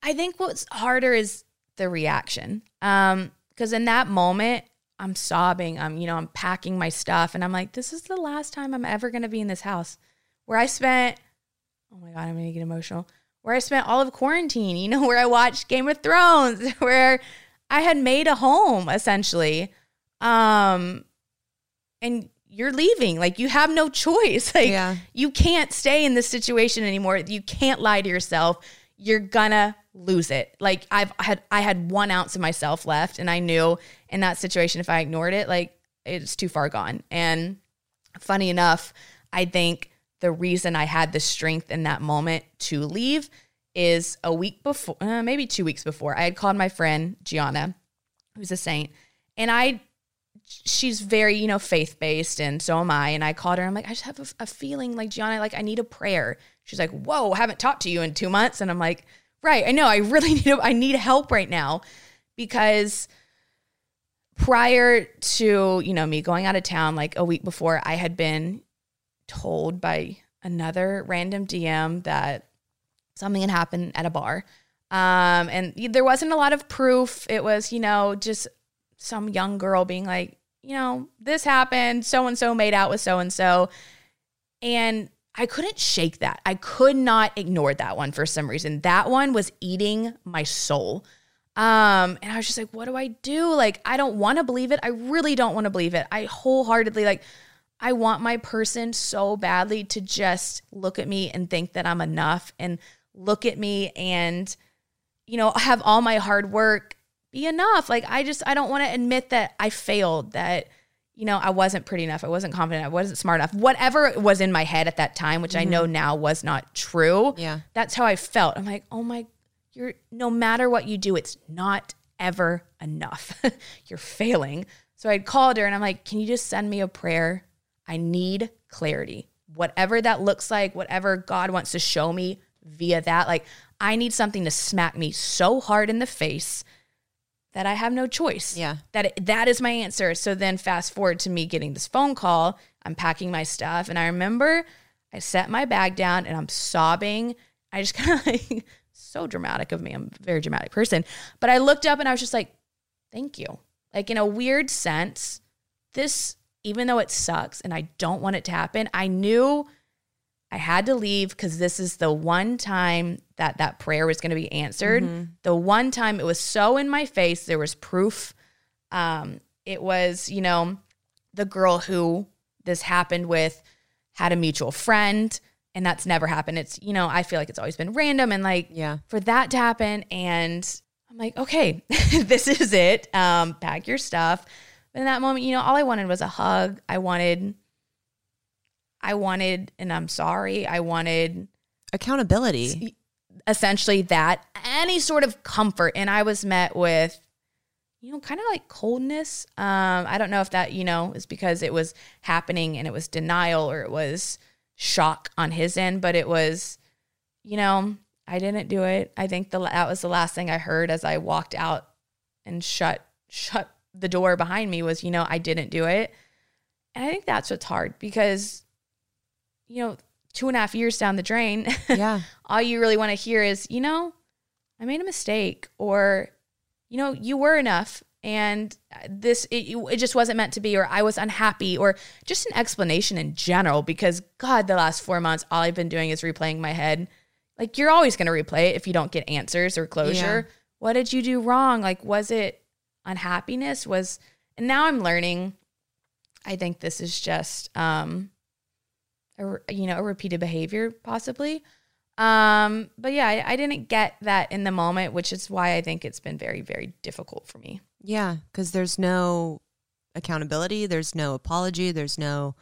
I think what's harder is the reaction. Um, because in that moment, I'm sobbing. I'm, you know, I'm packing my stuff, and I'm like, this is the last time I'm ever going to be in this house where I spent. Oh my god, I'm going to get emotional. Where I spent all of quarantine. You know, <laughs> where I watched Game of Thrones, <laughs> where I had made a home essentially. Um, and you're leaving. Like you have no choice. <laughs> Like Yeah. you can't stay in this situation anymore. You can't lie to yourself. You're gonna lose it. Like I've had I had one ounce of myself left, and I knew in that situation if I ignored it, like it's too far gone. And funny enough, I think the reason I had the strength in that moment to leave is a week before, uh, maybe two weeks before, I had called my friend Gianna, who's a saint, and I she's very, you know, faith based, and so am I. And I called her. I'm like, I just have a, a feeling like Gianna, like I need a prayer. She's like, Whoa, haven't talked to you in two months, and I'm like, Right, I know, I really <laughs> need, I need help right now because prior to you know me going out of town, like a week before, I had been told by another random DM that something had happened at a bar. Um, and there wasn't a lot of proof. It was, you know, just some young girl being like, you know, this happened, so and so made out with so and so. And I couldn't shake that. I could not ignore that one for some reason. That one was eating my soul. Um, and I was just like, what do I do? Like, I don't want to believe it. I really don't want to believe it. I wholeheartedly like I want my person so badly to just look at me and think that I'm enough and look at me and you know, have all my hard work be enough. Like I just I don't want to admit that I failed, that you know, I wasn't pretty enough, I wasn't confident, I wasn't smart enough. Whatever was in my head at that time, which I know mm-hmm. now was not true. Yeah. That's how I felt. I'm like, "Oh my you're no matter what you do, it's not ever enough. <laughs> you're failing." So I called her and I'm like, "Can you just send me a prayer? I need clarity. whatever that looks like, whatever God wants to show me via that. Like, I need something to smack me so hard in the face that I have no choice. Yeah. That that is my answer. So then fast forward to me getting this phone call. I'm packing my stuff and I remember I set my bag down and I'm sobbing. I just <laughs> kind of like so dramatic of me. I'm a very dramatic person. But I looked up and I was just like, "Thank you." Like in a weird sense, this even though it sucks and I don't want it to happen, I knew I had to leave because this is the one time that that prayer was going to be answered. The one time it was so in my face, there was proof. Um, it was, you know, the girl who this happened with had a mutual friend, and that's never happened. It's, you know, I feel like it's always been random and like Yeah. for that to happen. And I'm like, okay, <laughs> this is it. Um, pack your stuff. But in that moment, you know, all I wanted was a hug. I wanted, I wanted, and I'm sorry, I wanted Accountability. essentially that any sort of comfort. And I was met with, you know, kind of like coldness. Um, I don't know if that, you know, is because it was happening and it was denial or it was shock on his end, but it was, you know, I didn't do it. I think the that was the last thing I heard as I walked out and shut shut the door behind me was, you know, I didn't do it. And I think that's what's hard because, you know, two and a half years down the drain, <laughs> Yeah. all you really want to hear is, you know, I made a mistake or, you know, you were enough and this, it, it just wasn't meant to be, or I was unhappy, or just an explanation in general. Because God, the last four months, all I've been doing is replaying my head. Like, you're always going to replay it if you don't get answers or closure. What did you do wrong? Like, was it unhappiness? Was, and now I'm learning. I think this is just, um, a, you know, a repeated behavior possibly. Um, but yeah, I, I didn't get that in the moment, which is why I think it's been very, very difficult for me. Yeah. Because there's no accountability. There's no apology. There's no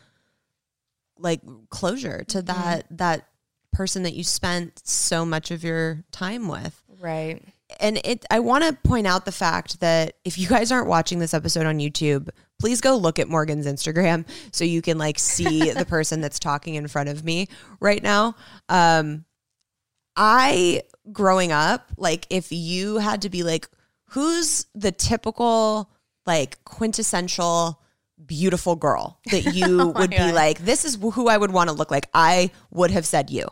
like closure to that that person that you spent so much of your time with. Right. And it I want to point out the fact that if you guys aren't watching this episode on YouTube, please go look at Morgan's Instagram so you can like see <laughs> the person that's talking in front of me right now. Um I growing up, like if you had to be like who's the typical like quintessential beautiful girl that <laughs> you would be like this is who I would want to look like, I would have said you.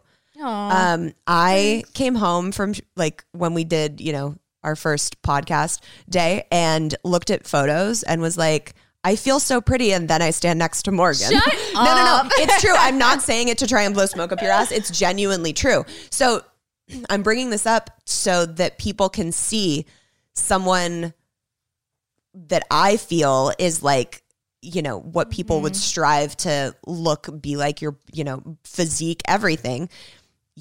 Um, I came home from like when we did, you know, our first podcast day and looked at photos and was like, I feel so pretty. And then I stand next to Morgan. Shut <laughs> no, no, no. It's true. I'm not <laughs> saying it to try and blow smoke up your ass. It's genuinely true. So <clears throat> I'm bringing this up so that people can see someone that I feel is like, you know, what people would strive to look, be like your, you know, physique, everything.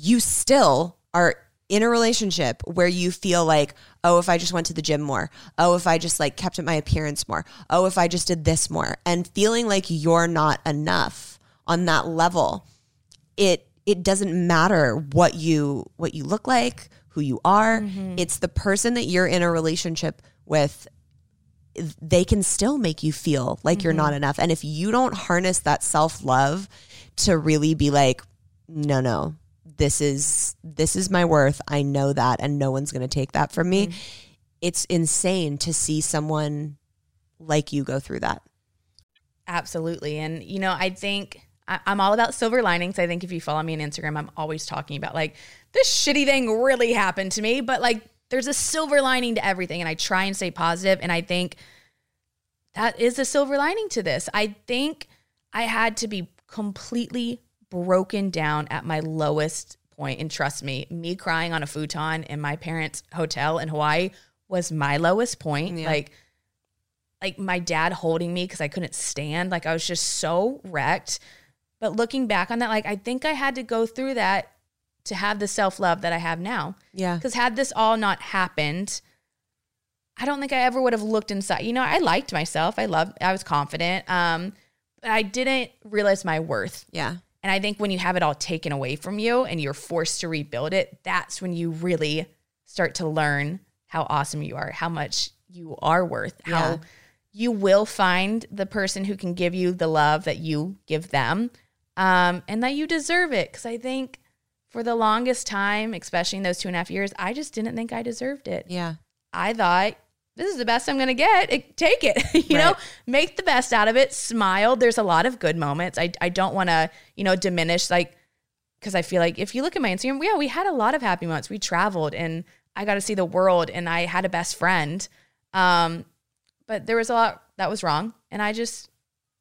You still are in a relationship where you feel like, oh, if I just went to the gym more, oh, if I just like kept up my appearance more, oh, if I just did this more, and feeling like you're not enough on that level, it it doesn't matter what you what you look like, who you are. Mm-hmm. It's the person that you're in a relationship with they can still make you feel like you're mm-hmm. not enough. And if you don't harness that self-love to really be like, no, no, this is this is my worth. I know that and no one's going to take that from me. Mm. It's insane to see someone like you go through that. Absolutely. And, you know, I think I, I'm all about silver linings. I think if you follow me on Instagram, I'm always talking about like, this shitty thing really happened to me, but like, there's a silver lining to everything. And I try and stay positive, And I think that is a silver lining to this. I think I had to be completely broken down at my lowest point. And trust me, me crying on a futon in my parents' hotel in Hawaii was my lowest point. Like, like my dad holding me because I couldn't stand. Like I was just so wrecked. But looking back on that, like I think I had to go through that to have the self love that I have now. Yeah. Because had this all not happened, I don't think I ever would have looked inside. You know, I liked myself. I loved. I was confident. Um, but I didn't realize my worth. Yeah. And I think when you have it all taken away from you and you're forced to rebuild it, that's when you really start to learn how awesome you are, how much you are worth, Yeah. how you will find the person who can give you the love that you give them. um, and that you deserve it. Because I think for the longest time, especially in those two and a half years, I just didn't think I deserved it. Yeah. I thought this is the best I'm going to get. It, take it, <laughs> you know, make the best out of it. Smile. There's a lot of good moments. I, I don't want to, you know, diminish like, because I feel like if you look at my Instagram, yeah, we had a lot of happy moments. We traveled and I got to see the world and I had a best friend. Um, but there was a lot that was wrong. And I just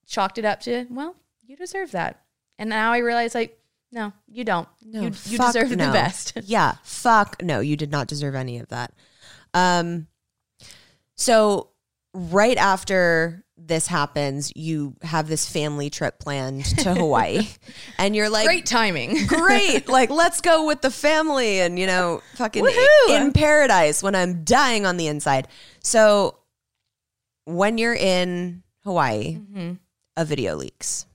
chalked it up to, well, you deserve that. And now I realize like, no, you don't. No, you you deserve no. the best. <laughs> yeah. Fuck no. You did not deserve any of that. Um, so right after this happens, you have this family trip planned to <laughs> Hawaii, and you're like, Great timing. <laughs> great. Like, let's go with the family and, you know, fucking Woohoo! in paradise when I'm dying on the inside. So, when you're in Hawaii, Mm-hmm. a video leaks.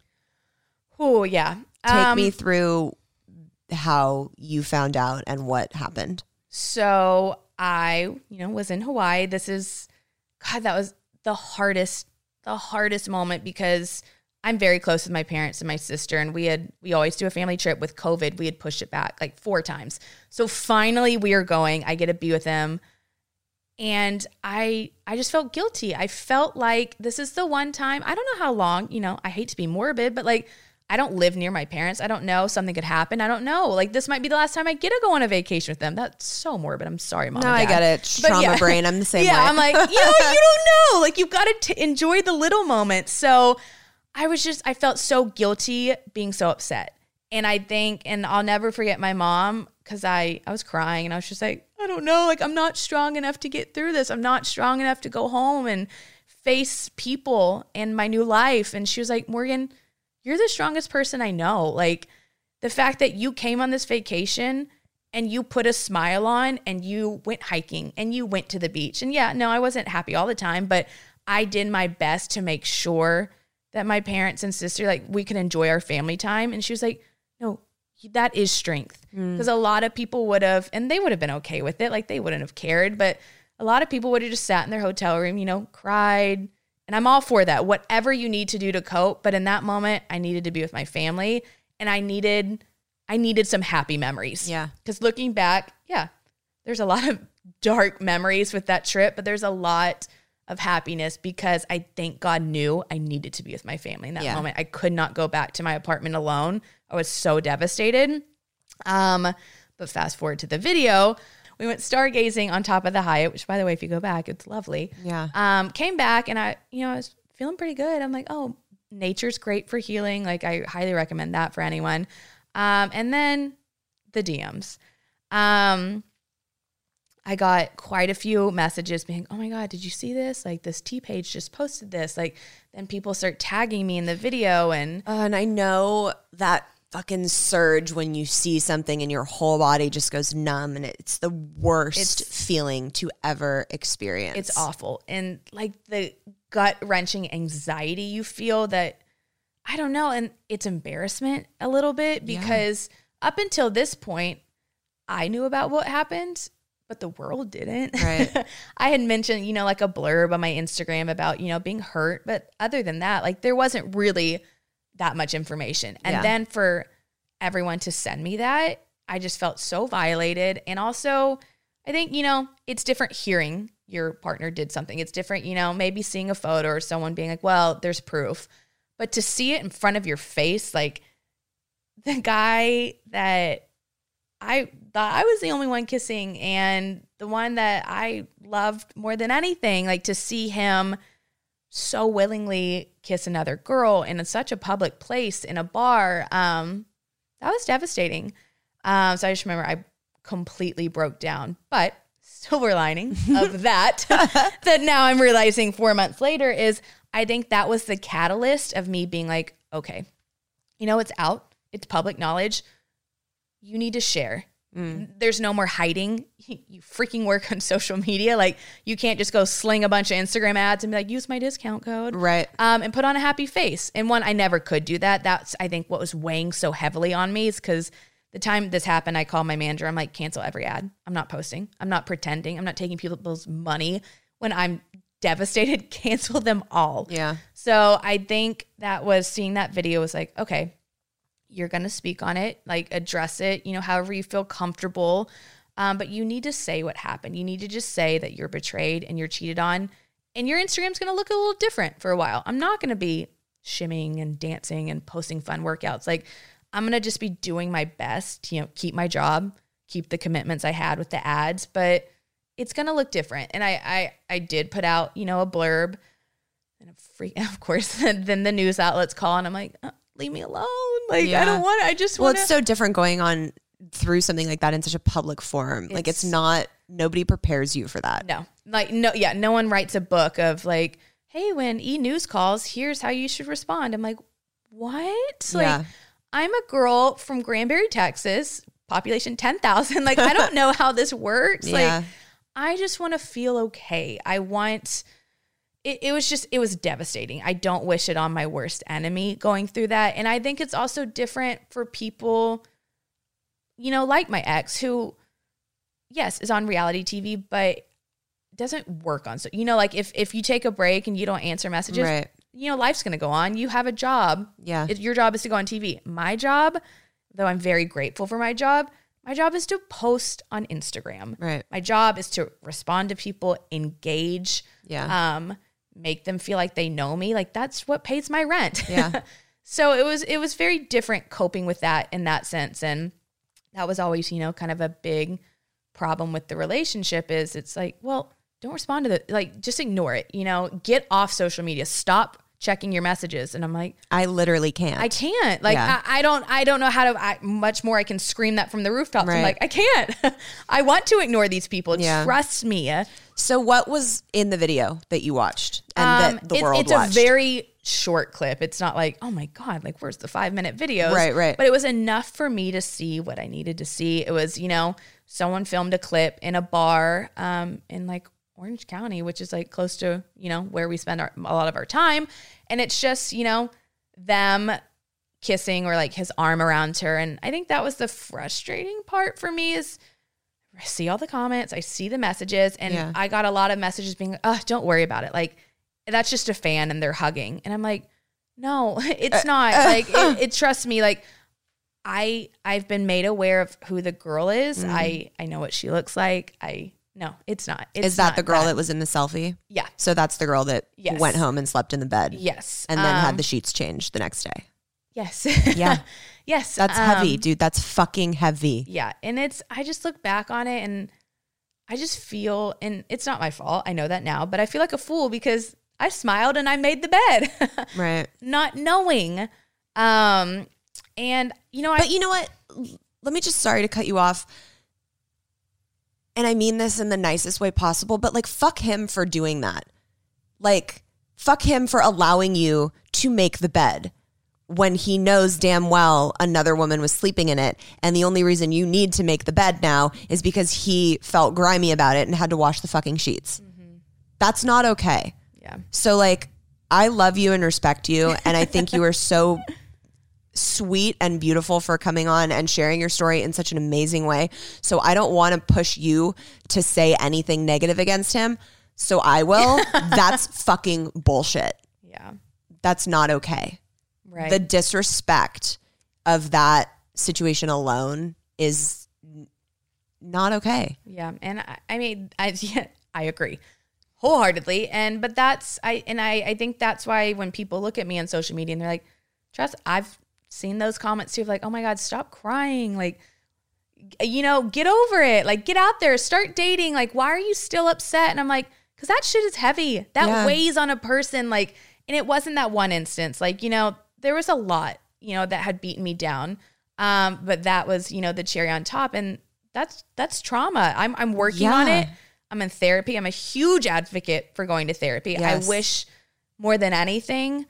Oh yeah. Take Um, me through how you found out and what happened. So I, you know, was in Hawaii. This is, God, that was the hardest, the hardest moment because I'm very close with my parents and my sister, and we had we always do a family trip. With COVID, we had pushed it back like four times. So finally, we are going. I get to be with them, and I I just felt guilty. I felt like this is the one time. I don't know how long. You know, I hate to be morbid, but like. I don't live near my parents. I don't know. Something could happen. I don't know. Like this might be the last time I get to go on a vacation with them. That's so morbid. I'm sorry, mom. No, I get it. Trauma yeah. brain. I'm the same <laughs> yeah, way. I'm like, you know, you don't know. Like you've got to t- enjoy the little moments. So I was just, I felt so guilty being so upset. And I think, and I'll never forget my mom because I, I was crying and I was just like, I don't know, like I'm not strong enough to get through this. I'm not strong enough to go home and face people and my new life. And she was like, Morgan, you're the strongest person I know. Like the fact that you came on this vacation and you put a smile on and you went hiking and you went to the beach. And yeah, no, I wasn't happy all the time, but I did my best to make sure that my parents and sister, like, we could enjoy our family time. And she was like, no, that is strength. Mm. Because a lot of people would have, and they would have been okay with it. Like, they wouldn't have cared. But a lot of people would have just sat in their hotel room, you know, cried. And I'm all for that. Whatever you need to do to cope. But in that moment, I needed to be with my family and I needed, I needed some happy memories. Yeah. Because looking back, yeah, there's a lot of dark memories with that trip, but there's a lot of happiness because I think God knew I needed to be with my family in that Yeah. moment. I could not go back to my apartment alone. I was so devastated. Um, but fast forward to the video, we went stargazing on top of the Hyatt, which by the way, if you go back, it's lovely. Yeah. Um, came back and I, you know, I was feeling pretty good. I'm like, oh, nature's great for healing. Like I highly recommend that for anyone. Um, and then the DMs. Um, I got quite a few messages being, oh my God, did you see this? Like this tea page just posted this. Like then people start tagging me in the video and Uh, and I know that fucking surge when you see something and your whole body just goes numb and it's the worst It's- feeling to ever experience. It's awful. And like the gut wrenching anxiety you feel that I don't know. And it's embarrassment a little bit because up until this point, I knew about what happened, but the world didn't. Right. <laughs> I had mentioned, you know, like a blurb on my Instagram about, you know, being hurt. But other than that, like there wasn't really that much information. And Yeah. then for everyone to send me that, I just felt so violated. And also, I think, you know, it's different hearing your partner did something. It's different, you know, maybe seeing a photo or someone being like, well, there's proof. But to see it in front of your face, like the guy that I thought I was the only one kissing and the one that I loved more than anything, like to see him so willingly kiss another girl in such a public place in a bar, um, that was devastating. Um, so I just remember I completely broke down. But silver lining of <laughs> that, <laughs> that now I'm realizing four months later is I think that was the catalyst of me being like, okay, you know, it's out, it's public knowledge. You need to share. There's no more hiding. <laughs> You freaking work on social media. Like you can't just go sling a bunch of Instagram ads and be like, use my discount code. Right. Um, and put on a happy face. And one, I never could do that. That's I think what was weighing so heavily on me is because the time this happened, I called my manager. I'm like, cancel every ad. I'm not posting. I'm not pretending. I'm not taking people's money when I'm devastated. <laughs> Cancel them all. Yeah. So I think that was seeing that video was like, okay, you're going to speak on it, like address it, you know, however you feel comfortable. Um, but you need to say what happened. You need to just say that you're betrayed and you're cheated on. And your Instagram's going to look a little different for a while. I'm not going to be shimming and dancing and posting fun workouts. Like, I'm going to just be doing my best, you know, keep my job, keep the commitments I had with the ads, but it's going to look different. And I, I, I did put out, you know, a blurb and a freak, <laughs> of course, <laughs> then the news outlets call and I'm like, uh, leave me alone. Like, I don't want, I just Well, want it's so different going on through something like that in such a public forum. like it's It's- not nobody prepares you for that. No, like no, yeah, no one writes a book of like, hey, when E News calls, here's how you should respond. I'm like, what? Like, Yeah. I'm a girl from Granbury, Texas, population ten thousand. Like, I don't <laughs> know how this works. Yeah. Like, I just want to feel okay. I want. It, it was just it was devastating. I don't wish it on my worst enemy going through that, and I think it's also different for people, you know, like my ex who yes, is on reality TV, but doesn't work on so you know, like if if you take a break and you don't answer messages, Right. you know, life's gonna go on. You have a job. Yeah. Your job is to go on TV. My job, though I'm very grateful for my job, my job is to post on Instagram. Right. My job is to respond to people, engage, Yeah. um, make them feel like they know me. Like that's what pays my rent. Yeah. <laughs> so it was it was very different coping with that in that sense. And that was always, you know, kind of a big problem with the relationship is it's like, well, don't respond to the like just ignore it, you know, get off social media. Stop checking your messages. And I'm like, I literally can't. I can't. Like Yeah. I, I don't I don't know how to I, much more I can scream that from the rooftops. I'm like, I can't. <laughs> I want to ignore these people. Yeah. Trust me. so what was in the video that you watched and Um, that the it- world it's watched? a very short clip. It's not like, oh my God, like where's the five minute video? Right, right. But it was enough for me to see what I needed to see. It was, you know, someone filmed a clip in a bar um, in like Orange County, which is like close to, you know, where we spend our, a lot of our time. And it's just, you know, them kissing or like his arm around her. And I think that was the frustrating part for me is I see all the comments, I see the messages, and Yeah. I got a lot of messages being, oh, don't worry about it. Like, that's just a fan and they're hugging. And I'm like, no, <laughs> it's uh, not. Uh. Like, it, it <laughs> trust me, like, I I've been made aware of who the girl is. Mm-hmm. I I know what she looks like. I no, it's not. It's Is that not the girl that. was in the selfie? Yeah. So that's the girl that Yes. went home and slept in the bed. Yes. And then Um, had the sheets changed the next day. Yes. <laughs> Yeah. <laughs> yes. That's heavy, um, dude. That's fucking heavy. Yeah. And it's, I just look back on it and I just feel, and it's not my fault. I know that now, but I feel like a fool because I smiled and I made the bed, <laughs> Right. not knowing. Um, and you know, I, But you know what? Let me just sorry to cut you off. And I mean this in the nicest way possible, but like fuck him for doing that. Like fuck him for allowing you to make the bed when he knows damn well another woman was sleeping in it and the only reason you need to make the bed now is because he felt grimy about it and had to wash the fucking sheets. Mm-hmm. That's not okay. yeah. So like I love you and respect you and I think you are so <laughs> sweet and beautiful for coming on and sharing your story in such an amazing way. So I don't want to push you to say anything negative against him. So I will. <laughs> That's fucking bullshit. Yeah. That's not okay. Right. The disrespect of that situation alone is not okay. Yeah, and I, I mean, I <laughs> yeah, I agree wholeheartedly. And but that's I and I I think that's why when people look at me on social media and they're like, "Trust," I've seen those comments too of like, "Oh my god, stop crying!" Like, you know, get over it. Like, get out there, start dating. Like, why are you still upset? And I'm like, because that shit is heavy. That Yeah. weighs on a person. Like, and it wasn't that one instance. Like, you know, there was a lot, you know, that had beaten me down. Um, but that was, you know, the cherry on top. And that's that's trauma. I'm I'm working on it. I'm in therapy. I'm a huge advocate for going to therapy. Yes. I wish more than anything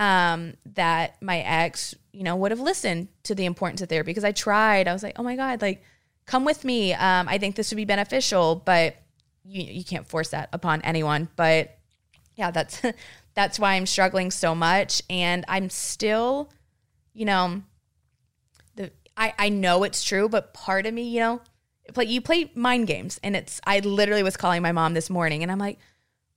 um, that my ex, you know, would have listened to the importance of therapy because I tried. I was like, oh my God, like, come with me. Um, I think this would be beneficial, but you, you can't force that upon anyone. But yeah, that's <laughs> that's why I'm struggling so much. And I'm still, you know, the I, I know it's true, but part of me, you know, play you play mind games and it's I literally was calling my mom this morning and I'm like,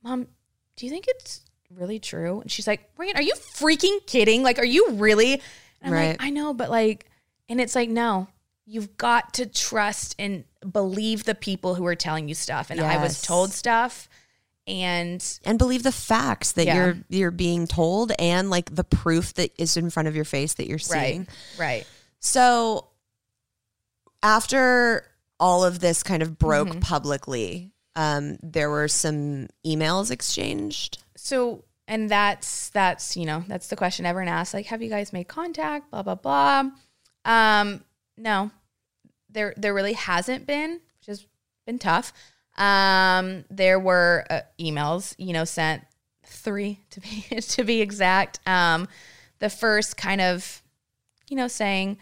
Mom, do you think it's really true? And she's like, Brian, are you freaking kidding? Like, are you really? And I'm Right. like, I know, but like, and it's like, no, you've got to trust and believe the people who are telling you stuff. And I was told stuff, and and believe the facts that Yeah. you're you're being told and like the proof that is in front of your face that you're seeing. right, right. So after all of this kind of broke Mm-hmm. publicly, um, there were some emails exchanged. So, and that's that's you know that's the question everyone asks. Like, have you guys made contact? Blah blah blah. Um, no, there there really hasn't been, which has been tough. Um, there were uh, emails, you know, sent three <laughs> to be to be exact. Um, the first kind of, you know, saying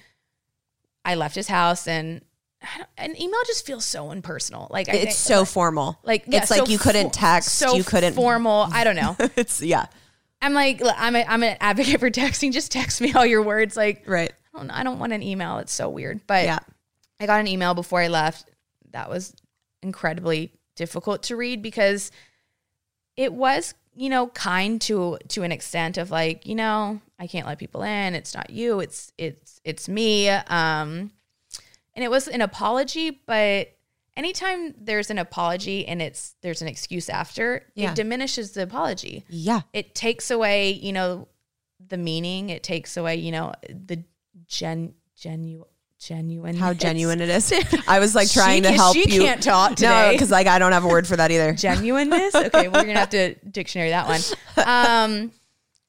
I left his house and. I don't- An email just feels so impersonal. Like I It's think- so formal. like yeah, it's like you couldn't text, so you couldn't formal. I don't know. <laughs> it's yeah, I'm like, I'm a, I'm an advocate for texting. Just text me all your words. Like, right. I don't, I don't want an email. It's so weird. But Yeah. I got an email before I left. That was incredibly difficult to read because it was, you know, kind to to an extent of like, you know, I can't let people in. It's not you. It's it's it's me. Um, and it was an apology, but anytime there's an apology and it's there's an excuse after, Yeah. it diminishes the apology Yeah. it takes away, you know, the meaning. It takes away, you know, the gen genu genuine How genuine it is. <laughs> I was like trying to She- help she you. can't talk No, because like I don't have a word for that either. <laughs> <laughs> genuineness. Okay, we're gonna have to dictionary that one. Um,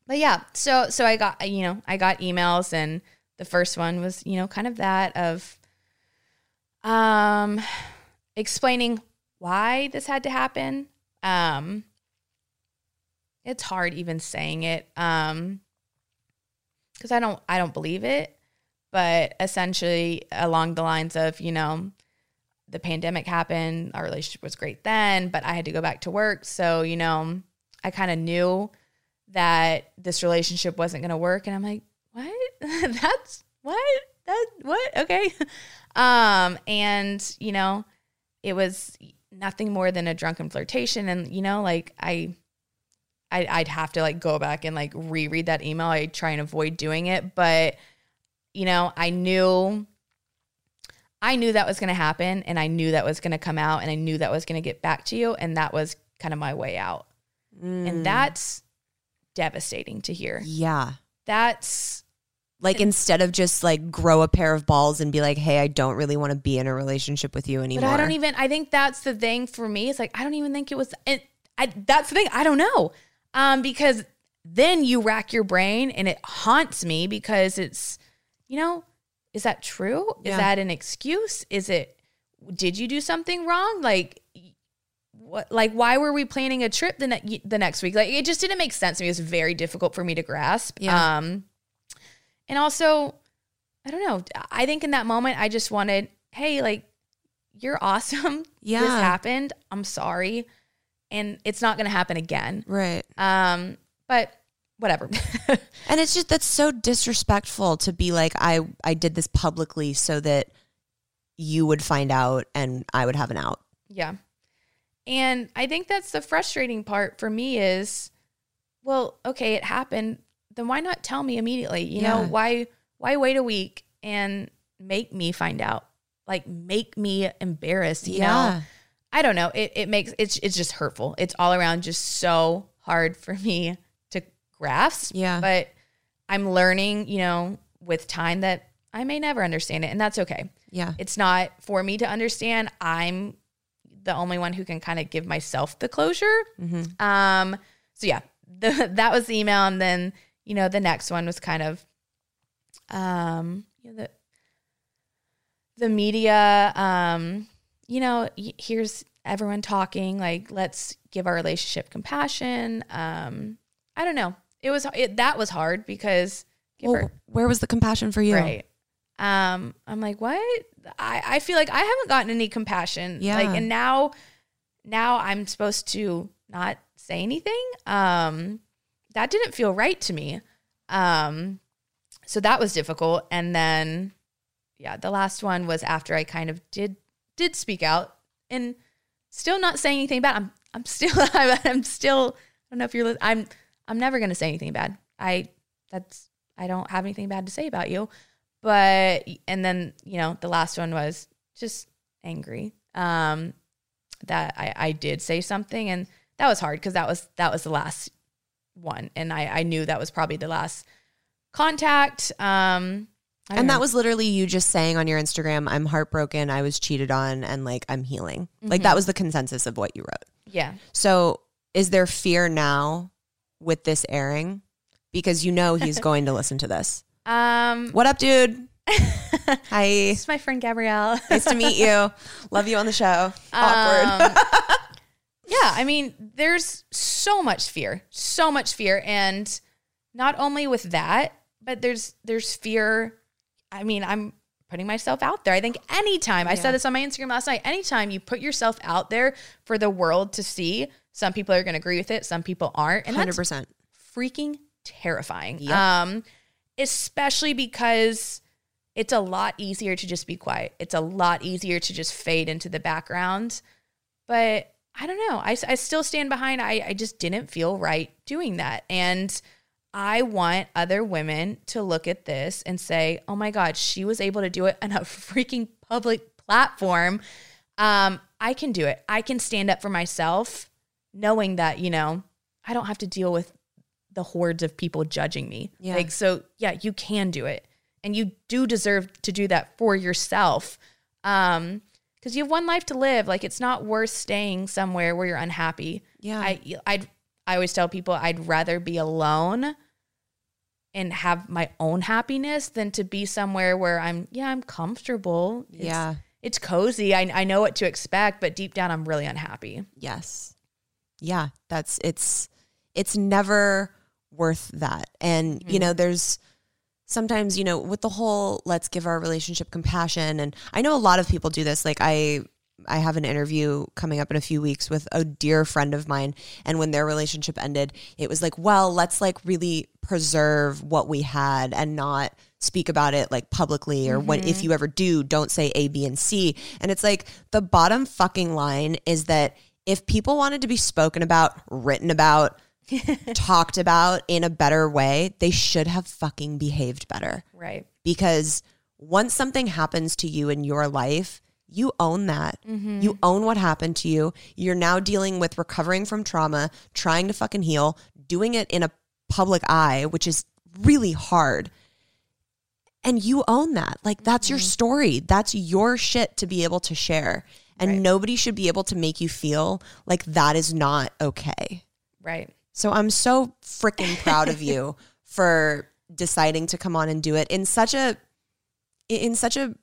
but yeah, so so I got you know I got emails and the first one was you know kind of that of um explaining why this had to happen. Um, it's hard even saying it um because I don't I don't believe it, but essentially along the lines of you know the pandemic happened. Our relationship was great then, but I had to go back to work. So, you know, I kind of knew that this relationship wasn't going to work. And I'm like, what? <laughs> That's what? That, what? Okay. <laughs> Um, and, you know, it was nothing more than a drunken flirtation. And, you know, like I, I I'd have to like go back and like reread that email. I try and avoid doing it. But, you know, I knew I knew that was going to happen and I knew that was going to come out and I knew that was going to get back to you. And that was kind of my way out. And that's devastating to hear. Yeah. That's, Like instead of just like grow a pair of balls and be like, hey, I don't really want to be in a relationship with you anymore. but I don't even, I think that's the thing for me. It's like, I don't even think it was, and I, that's the thing. I don't know. Um, because then you rack your brain and it haunts me because it's, you know, is that true? Is that an excuse? Is it, did you do something wrong? Like, what, like, why were we planning a trip the, ne- the next week? Like, it just didn't make sense to me. It was very difficult for me to grasp. Yeah. Um, and also, I don't know. I think in that moment, I just wanted, hey, like, you're awesome. <laughs> Yeah. This happened. I'm sorry. And it's not going to happen again. Right. Um, but whatever. <laughs> And it's just that's so disrespectful to be like, I I did this publicly so that you would find out and I would have an out. yeah. And I think that's the frustrating part for me is, well, okay, it happened. Then why not tell me immediately? You know, why why wait a week and make me find out? Like make me embarrassed, you know? I don't know. It it makes it's it's just hurtful. It's all around just so hard for me to grasp. Yeah. But I'm learning, you know, with time that I may never understand it, and that's okay. Yeah. It's not for me to understand. I'm the only one who can kind of give myself the closure. Mm-hmm. Um. So yeah, the, <laughs> that was the email, and then you know the next one was kind of, um, you know, the the media. Um, you know, here's everyone talking. Like, let's give our relationship compassion. Um, I don't know. It was it, that was hard because Well, her- where was the compassion for you? Right. Um, I'm like, what? I, I feel like I haven't gotten any compassion. Yeah. Like, and now, now I'm supposed to not say anything. Um, that didn't feel right to me. Um, so that was difficult. And then, yeah, the last one was after I kind of did did speak out and still not saying anything bad. I'm I'm still <laughs> I'm still I don't know if you're I'm I'm never gonna say anything bad. I that's I don't have anything bad to say about you. But and then, you know, the last one was just angry. Um that I, I did say something and that was hard because that was that was the last one. And I, I knew that was probably the last contact. Um And know. that was literally you just saying on your Instagram, I'm heartbroken, I was cheated on, and like I'm healing. Like that was the consensus of what you wrote. yeah. So is there fear now with this airing? Because you know he's <laughs> going to listen to this. Um What up, dude? <laughs> Hi. It's my friend Gabrielle. Nice to meet you. <laughs> Love you on the show. Awkward. Yeah, I mean, there's so much fear, so much fear, and not only with that, but there's there's fear. I mean, I'm putting myself out there. I think anytime I said this on my Instagram last night, anytime you put yourself out there for the world to see, some people are going to agree with it, some people aren't, and 100%. freaking terrifying. Yep. Um, especially because it's a lot easier to just be quiet. It's a lot easier to just fade into the background. But I don't know. I, I still stand behind. I, I just didn't feel right doing that. And I want other women to look at this and say, oh my God, she was able to do it on a <laughs> freaking public platform. Um, I can do it. I can stand up for myself knowing that, you know, I don't have to deal with the hordes of people judging me. Yeah. Like, so yeah, you can do it. And you do deserve to do that for yourself. Um, because you have one life to live. Like it's not worth staying somewhere where you're unhappy. Yeah. I I'd I always tell people I'd rather be alone and have my own happiness than to be somewhere where I'm yeah, I'm comfortable. It's, Yeah. It's cozy. I I know what to expect, but deep down I'm really unhappy. Yes. Yeah, that's it's it's never worth that. And you mm-hmm. know, there's sometimes, you know, with the whole let's give our relationship compassion and I know a lot of people do this like I I have an interview coming up in a few weeks with a dear friend of mine and when their relationship ended, it was like, well, let's like really preserve what we had and not speak about it like publicly or when if mm-hmm. you ever do, don't say A, B, and C. And it's like the bottom fucking line is that if people wanted to be spoken about, written about, <laughs> talked about in a better way, they should have fucking behaved better. Right. Because once something happens to you in your life, you own that. Mm-hmm. You own what happened to you. You're now dealing with recovering from trauma, trying to fucking heal, doing it in a public eye, which is really hard. And you own that. Like that's your mm-hmm. story. That's your shit to be able to share. And nobody should be able to make you feel like that is not okay. Right. So I'm so freaking proud of you <laughs> for deciding to come on and do it in such a in such a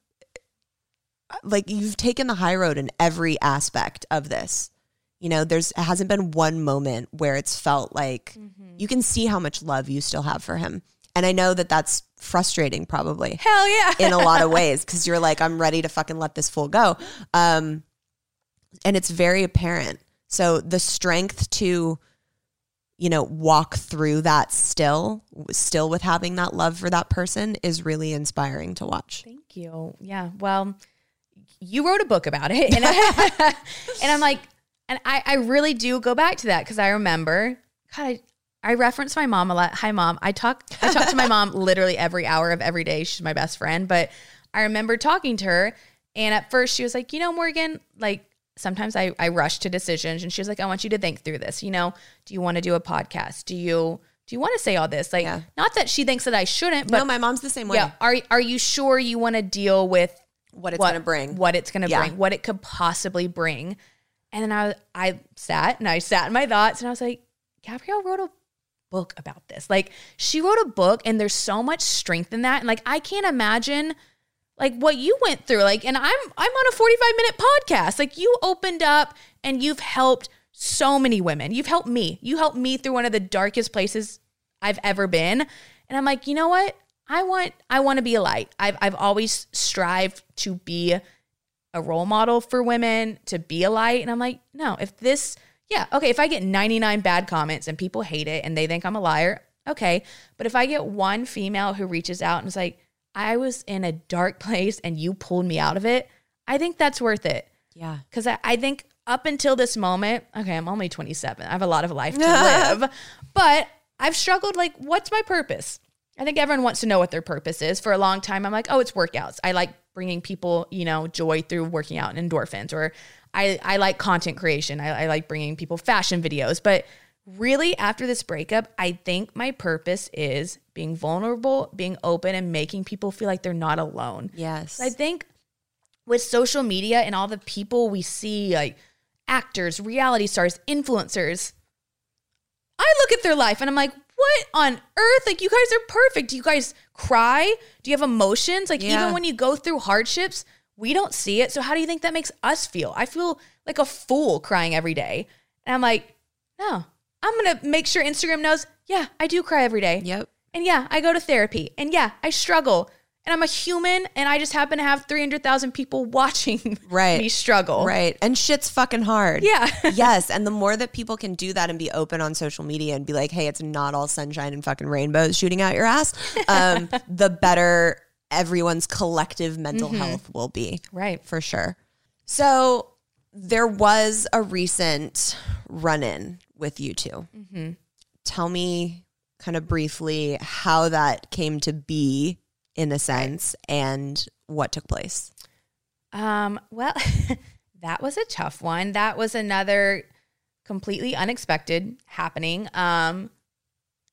like you've taken the high road in every aspect of this. You know, there's hasn't been one moment where it's felt like you can see how much love you still have for him. And I know that that's frustrating probably Hell yeah. in a lot of ways <laughs> because you're like, I'm ready to fucking let this fool go. Um, and it's very apparent. So the strength to, you know, walk through that still, still with having that love for that person is really inspiring to watch. Thank you. Yeah. Well, you wrote a book about it. And, I, <laughs> and I'm like, and I, I really do go back to that because I remember, God, I, I reference my mom a lot. Hi, mom. I talk, I talk to my mom <laughs> literally every hour of every day. She's my best friend. But I remember talking to her. And at first she was like, you know, Morgan, like, sometimes I, I rush to decisions and she was like, I want you to think through this. You know, do you want to do a podcast? Do you, do you want to say all this? Like, Yeah. not that she thinks that I shouldn't, but no, my mom's the same way. yeah. Are are you sure you want to deal with What it's gonna bring. What it's going to Yeah. bring? What it could possibly bring? And then I I sat and I sat in my thoughts and I was like, Gabrielle wrote a book about this. Like she wrote a book and there's so much strength in that. And like I can't imagine like what you went through. Like and I'm I'm on a 45 minute podcast. Like you opened up and you've helped so many women. You've helped me. You helped me through one of the darkest places I've ever been. And I'm like, you know what? I want I want to be a light. I've I've always strived to be a role model for women, to be a light. And I'm like, no, if this, yeah, okay, if I get 99 bad comments and people hate it and they think I'm a liar, okay. But if I get one female who reaches out and is like, I was in a dark <laughs> place and you pulled me out of it, I think that's worth it. Yeah. Because I, I think up until this moment, okay, I'm only 27. I have a lot of life to <laughs> live, but I've struggled like, what's my purpose? I think everyone wants to know what their purpose is. For a long time, I'm like, oh, it's workouts. I like bringing people, you know, joy through working out and endorphins, or I, I like content creation. I, I like bringing people fashion videos. But really, after this breakup, I think my purpose is being vulnerable, being open, and making people feel like they're not alone. Yes. I think with social media and all the people we see, like actors, reality stars, influencers, I look at their life and I'm like, what on earth? Like, you guys are perfect. Do you guys cry? Do you have emotions? Like, Yeah. even when you go through hardships, we don't see it. So, how do you think that makes us feel? I feel like a fool crying every day. And I'm like, no, I'm going to make sure Instagram knows, yeah, I do cry every day. Yep. And yeah, I go to therapy. And yeah, I struggle. And I'm a human and I just happen to have 300,000 people <laughs> watching Right. me struggle. Right. And shit's fucking hard. Yeah. <laughs> yes. And the more that people can do that and be open on social media and be like, hey, it's not all sunshine and fucking rainbows shooting out your ass, um, <laughs> the better everyone's collective mental health will be. Right. For sure. So there was a recent run in with you 2 Tell me kind of briefly how that came to be in a sense and what took place. Um, well, <laughs> that was a tough one. That was another completely unexpected happening. Um,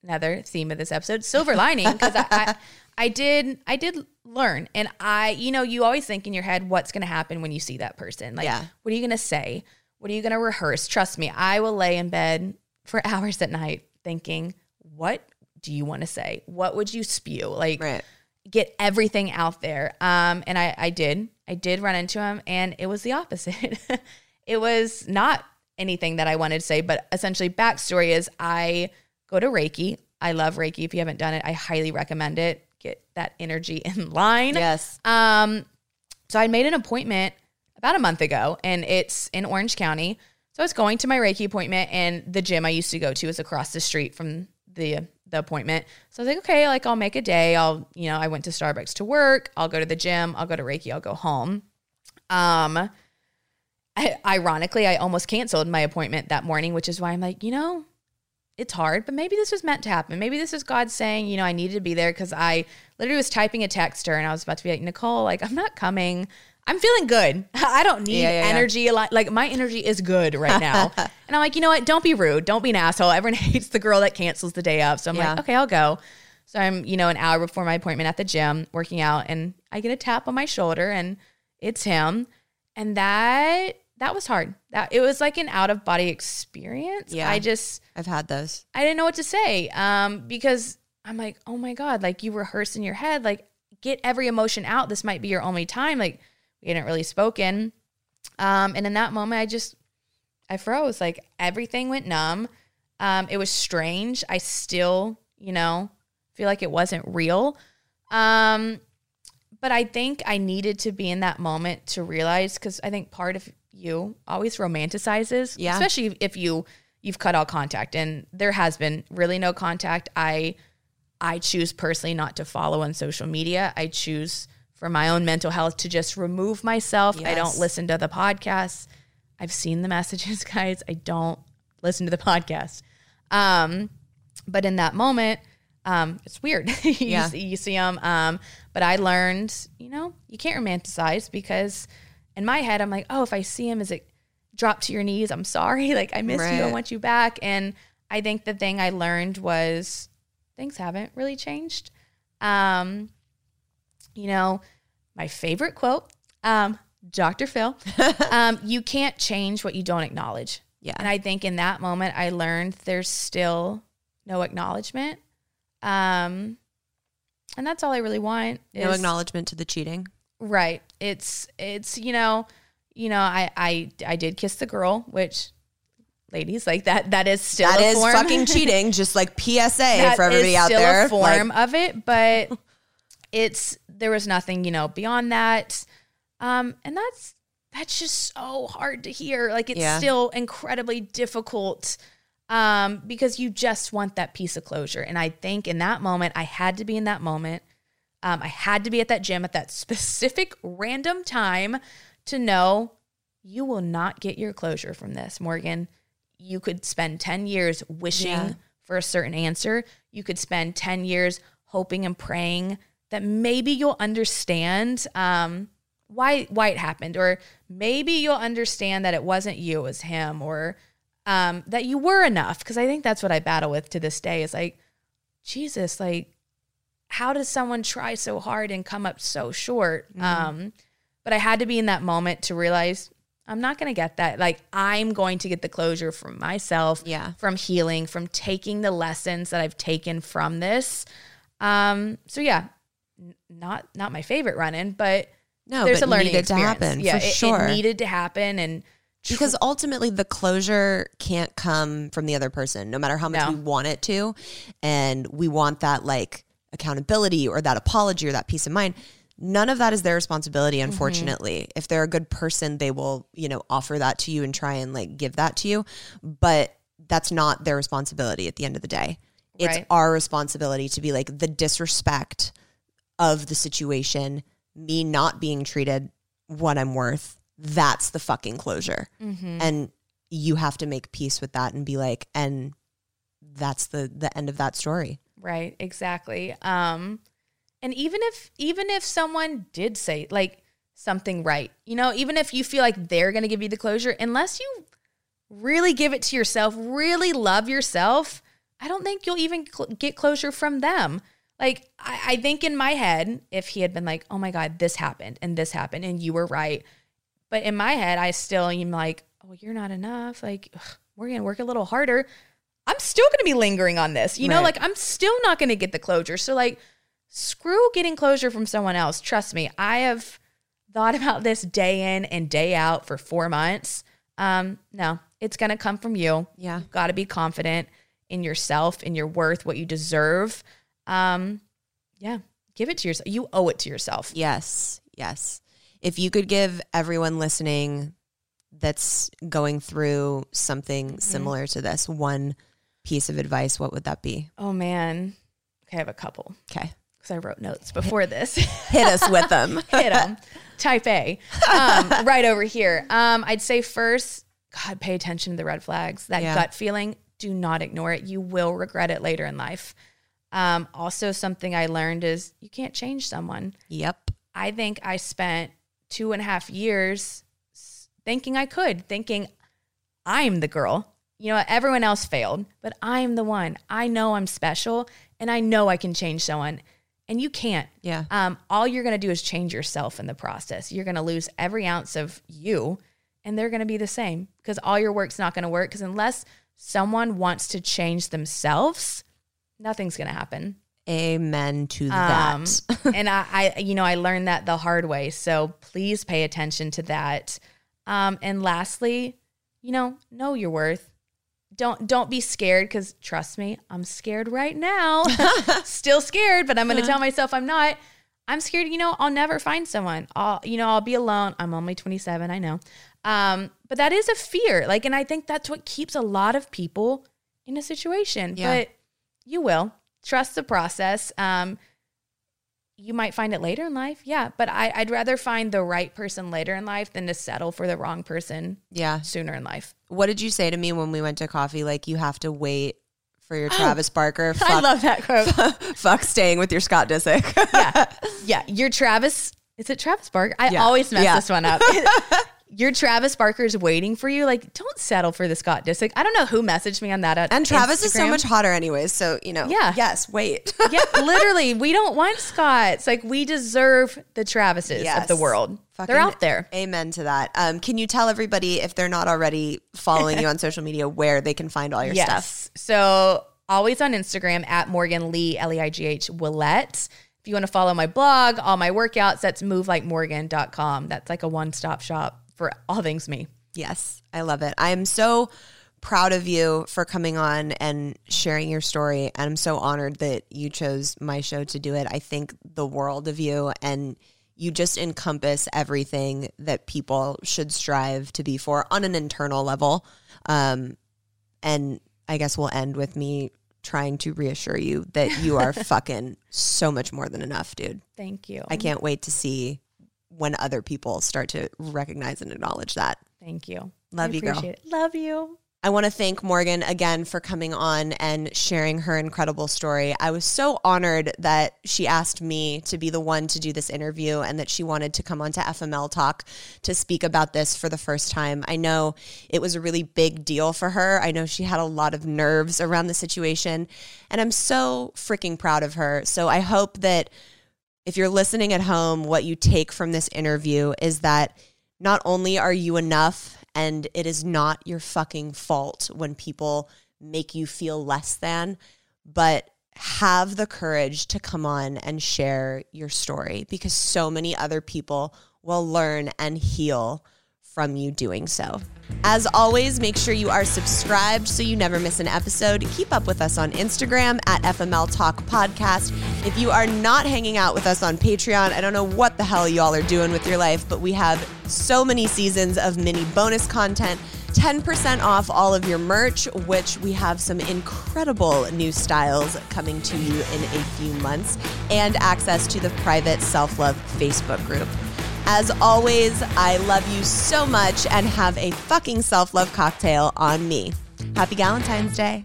another theme of this episode, silver <laughs> lining, because I, I, I did, I did learn, and I, you know, you always think in your head what's going to happen when you see that person. Like, Yeah. what are you going to say? What are you going to rehearse? Trust me, I will lay in bed for <laughs> hours at night thinking, what do you want to say? What would you spew? Like, Right. get everything out there. Um, and I, I did. I did run into him, and it was the opposite. <laughs> it was not anything that I wanted to say, but essentially, backstory is I go to Reiki. I love Reiki. If you haven't done it, I highly recommend it. Get that energy in <laughs> line. Yes. Um, so I made an appointment about a month ago, and it's in Orange County. So I was going to my Reiki appointment, and the gym I used to go to is across the street from the the appointment. So I was like, okay, like I'll make a day. I'll, you know, I went to Starbucks to work. I'll go to the gym. I'll go to Reiki. I'll go home. Um, I, ironically, I almost canceled my appointment that morning, which is why I'm like, you know, it's hard, but maybe this was meant to happen. Maybe this is God saying, you know, I needed to be there because I literally was typing a text her and I was about to be like, Nicole, like, I'm not coming. I'm feeling good. <laughs> I don't need Yeah, yeah, yeah. energy. a lot. Like, my energy is good right now. <laughs> and I'm like, you know what? Don't be rude. Don't be an asshole. Everyone <laughs> hates the girl that cancels the day of. So I'm Yeah. like, okay, I'll go. So I'm, you know, an hour before my appointment at the gym working out and I get a tap on my shoulder and it's him. And that, that was hard. That it was like an out of body experience. Yeah. I just, I've had those. I didn't know what to say um, because I'm like, oh my God, like you rehearse in your head, like get every emotion out. This might be your only time. Like we hadn't really spoken. Um, and in that moment, I just, I froze. Like everything went numb. Um, it was strange. I still, you know, feel like it wasn't real. Um, but I think I needed to be in that moment to realize because I think part of you always romanticizes, Yeah. especially if you you've cut all contact and there has been really no contact. I I choose personally not to follow on social media. I choose for my own mental health to just remove myself. I don't listen to the podcasts. I've seen the <laughs> messages, guys. I don't listen to the podcast. Um, but in that moment, um, it's weird. <laughs> you, Yeah. see, you see them. Um, but I learned, you know, you can't romanticize because in my head, I'm like, oh, if I see him, is it drop to your knees? I'm sorry. <laughs> Like, I miss you. I want you back. And I think the thing I learned was things haven't really changed. Um, you know, my favorite quote, um, Dr. Phil, <laughs> um, you can't change what you don't acknowledge. Yeah. And I think in that moment, I learned there's still no acknowledgement. Um, and that's all I really want. No acknowledgement to the cheating. Right. It's it's you know, you know, I I I did kiss the girl, which ladies like that that is still That is form. fucking cheating. Just like PSA <laughs> for everybody is out still there. a form Like, of it, but <laughs> it's there was nothing, you know, beyond that. Um, and that's that's just so hard to hear. Like it's Yeah. still incredibly difficult um, because you just want that piece of closure. And I think in that moment, I had to be in that moment. Um, I had to be at that gym at that <laughs> specific random time to know you will not get your closure from this, Morgan. You could spend 10 years wishing Yeah. for a certain answer. You could spend 10 years hoping and praying that maybe you'll understand um, why why it happened, or maybe you'll understand that it wasn't you, it was him, or um, that you were enough. Because I think that's what I battle with to this day. Is like, Jesus, like, how does someone try so hard and come up so short? Um, but I had to be in that moment to realize I'm not going to get that. Like, I'm going to get the closure from myself, Yeah. from healing, from taking the lessons that I've taken from this. Um, so yeah, not not my favorite running, but No, there's but a learning needed to happen, yeah, for it, sure. it needed to happen, and because ultimately the closure can't come from the other person no matter how much No. we want it to and we want that like accountability or that apology or that peace of mind none of that is their responsibility Mm-hmm. unfortunately if they're a good person they will you know offer that to you and try and like give that to you but that's not their responsibility at the end of the day it's Right. our responsibility to be like the disrespect of the situation me not being treated what i'm worth that's the fucking closure Mm-hmm. and you have to make peace with that and be like and that's the the end of that story Right, exactly. Um and even if even if someone did say like something right, you know, even if you feel like they're going to give you the closure unless you really give it to yourself, really love yourself, I don't think you'll even cl- get closure from them. Like I, I think in my head, if he had been like, "Oh my god, this happened and this happened and you were right," but in my head, I still am like, "Oh, you're not enough. Like ugh, we're gonna work a little harder." I'm still going to be lingering on this. You know, Right. like I'm still not going to get the closure. So like screw getting closure from someone else. Trust me. I have thought <laughs> about this day in and day out for 4 months. Um no, it's going to come from you. Yeah. You've got to be confident in yourself, in your worth, what you deserve. Um yeah, give it to yourself. You owe it to yourself. yes yes if you could give everyone listening that's going through something similar to this one piece of advice what would that be Oh man. Okay, I have a couple okay cuz I wrote notes before this. hit us with them <laughs> hit them. Type A, um, <laughs> right over here. Um, I'd say first, God, pay attention to the red flags. That Yeah. gut feeling, do not ignore it. You will regret it later in life. Um, also, something I learned is you can't change someone. yep I think I spent two and a half years thinking I could, thinking I'm the girl. You know, everyone else failed, but I'm the one. I know I'm special and I know I can change someone. And you can't. Yeah. Um, all you're going to do is change yourself in the process. You're going to lose every ounce of you and they're going to be the same because all your work's not going to work. Because unless someone wants to change themselves, nothing's going to happen. amen to that Um, <laughs> and I, I, you know, I learned that the hard way. So please pay attention to that. Um, and lastly, you know, know your worth. Don't don't be scared because trust me, I'm scared right now. <laughs> Still scared, but I'm going to tell myself I'm not. I'm scared. You know, I'll never find someone. I'll, you know, I'll be alone. I'm only 27. I know, um, but that is a fear. Like, and I think that's what keeps a lot of people in a situation. Yeah. But you will trust the process. Um, you might find it later in life, yeah. But I, I'd rather find the right person later in life than to settle for the wrong person yeah sooner in life. what did you say to me when we went to coffee like you have to wait for your travis barker <laughs> fuck, I love that quote. <laughs> fuck staying with your scott disick yeah, <laughs> yeah. Your Travis is it Travis Barker? I Yeah. always mess Yeah. this one up. Your Travis Barker's waiting for you. Like, don't settle for the Scott Disick. I don't know who messaged me on that. At and travis is so much hotter anyways so you know Yeah. yes wait yeah, <laughs> literally, we don't want Scotts. Like, we deserve the Travises of the world. Fucking They're out there. Amen to that. Um, can you tell everybody if they're not already following you <laughs> on social media where they can find all your stuff? Yes. So always on Instagram at Morgan Lee, L E I G H Willett. If you want to follow my blog, all my workouts, that's movelikemorgan.com. That's like a one stop shop for all things me. Yes, I love it. I am so proud of you for coming on and sharing your story. And I'm so honored that you chose my show to do it. I think the world of you and you just encompass everything that people should strive to be for on an internal level. Um, and I guess we'll end with me trying to reassure you that you are <laughs> fucking so much more than enough, dude. Thank you. I can't wait to see when other people start to recognize and acknowledge that. Thank you. Love I you, girl. It. Love you. I want to thank Morgan again for coming on and sharing her incredible story. I was so honored that she asked me to be the one to do this interview and that she wanted to come on to FML Talk to speak about this for the first time. I know it was a really big deal for her. I know she had a lot of nerves around the situation, and I'm so freaking proud of her. So I hope that if you're listening at home, what you take from this interview is that not only are you enough and it is not your fucking fault when people make you feel less than, but have the courage to come on and share your story because so many other people will learn and heal from you doing so. As always, make sure you are subscribed so you never miss an episode. Keep up with us on Instagram at FML Talk Podcast. If you are not hanging out with us on Patreon, I don't know what the hell y'all are doing with your life, but we have so many seasons of mini bonus content. 10% off all of your merch, which we have some incredible new styles coming to you in a few months, and access to the private self love Facebook group. As always, I love you so much and have a fucking self love cocktail on me. Happy Valentine's Day.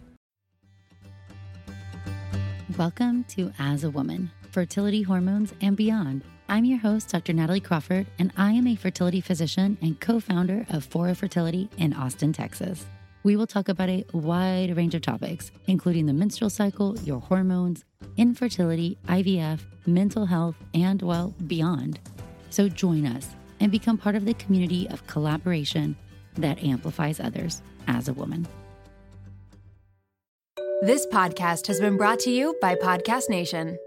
Welcome to As a Woman Fertility, Hormones, and Beyond. I'm your host, Dr. Natalie Crawford, and I am a fertility physician and co founder of Fora Fertility in Austin, Texas. We will talk about a wide range of topics, including the menstrual cycle, your hormones, infertility, IVF, mental health, and, well, beyond. So join us and become part of the community of collaboration that amplifies others as a woman. This podcast has been brought to you by Podcast Nation.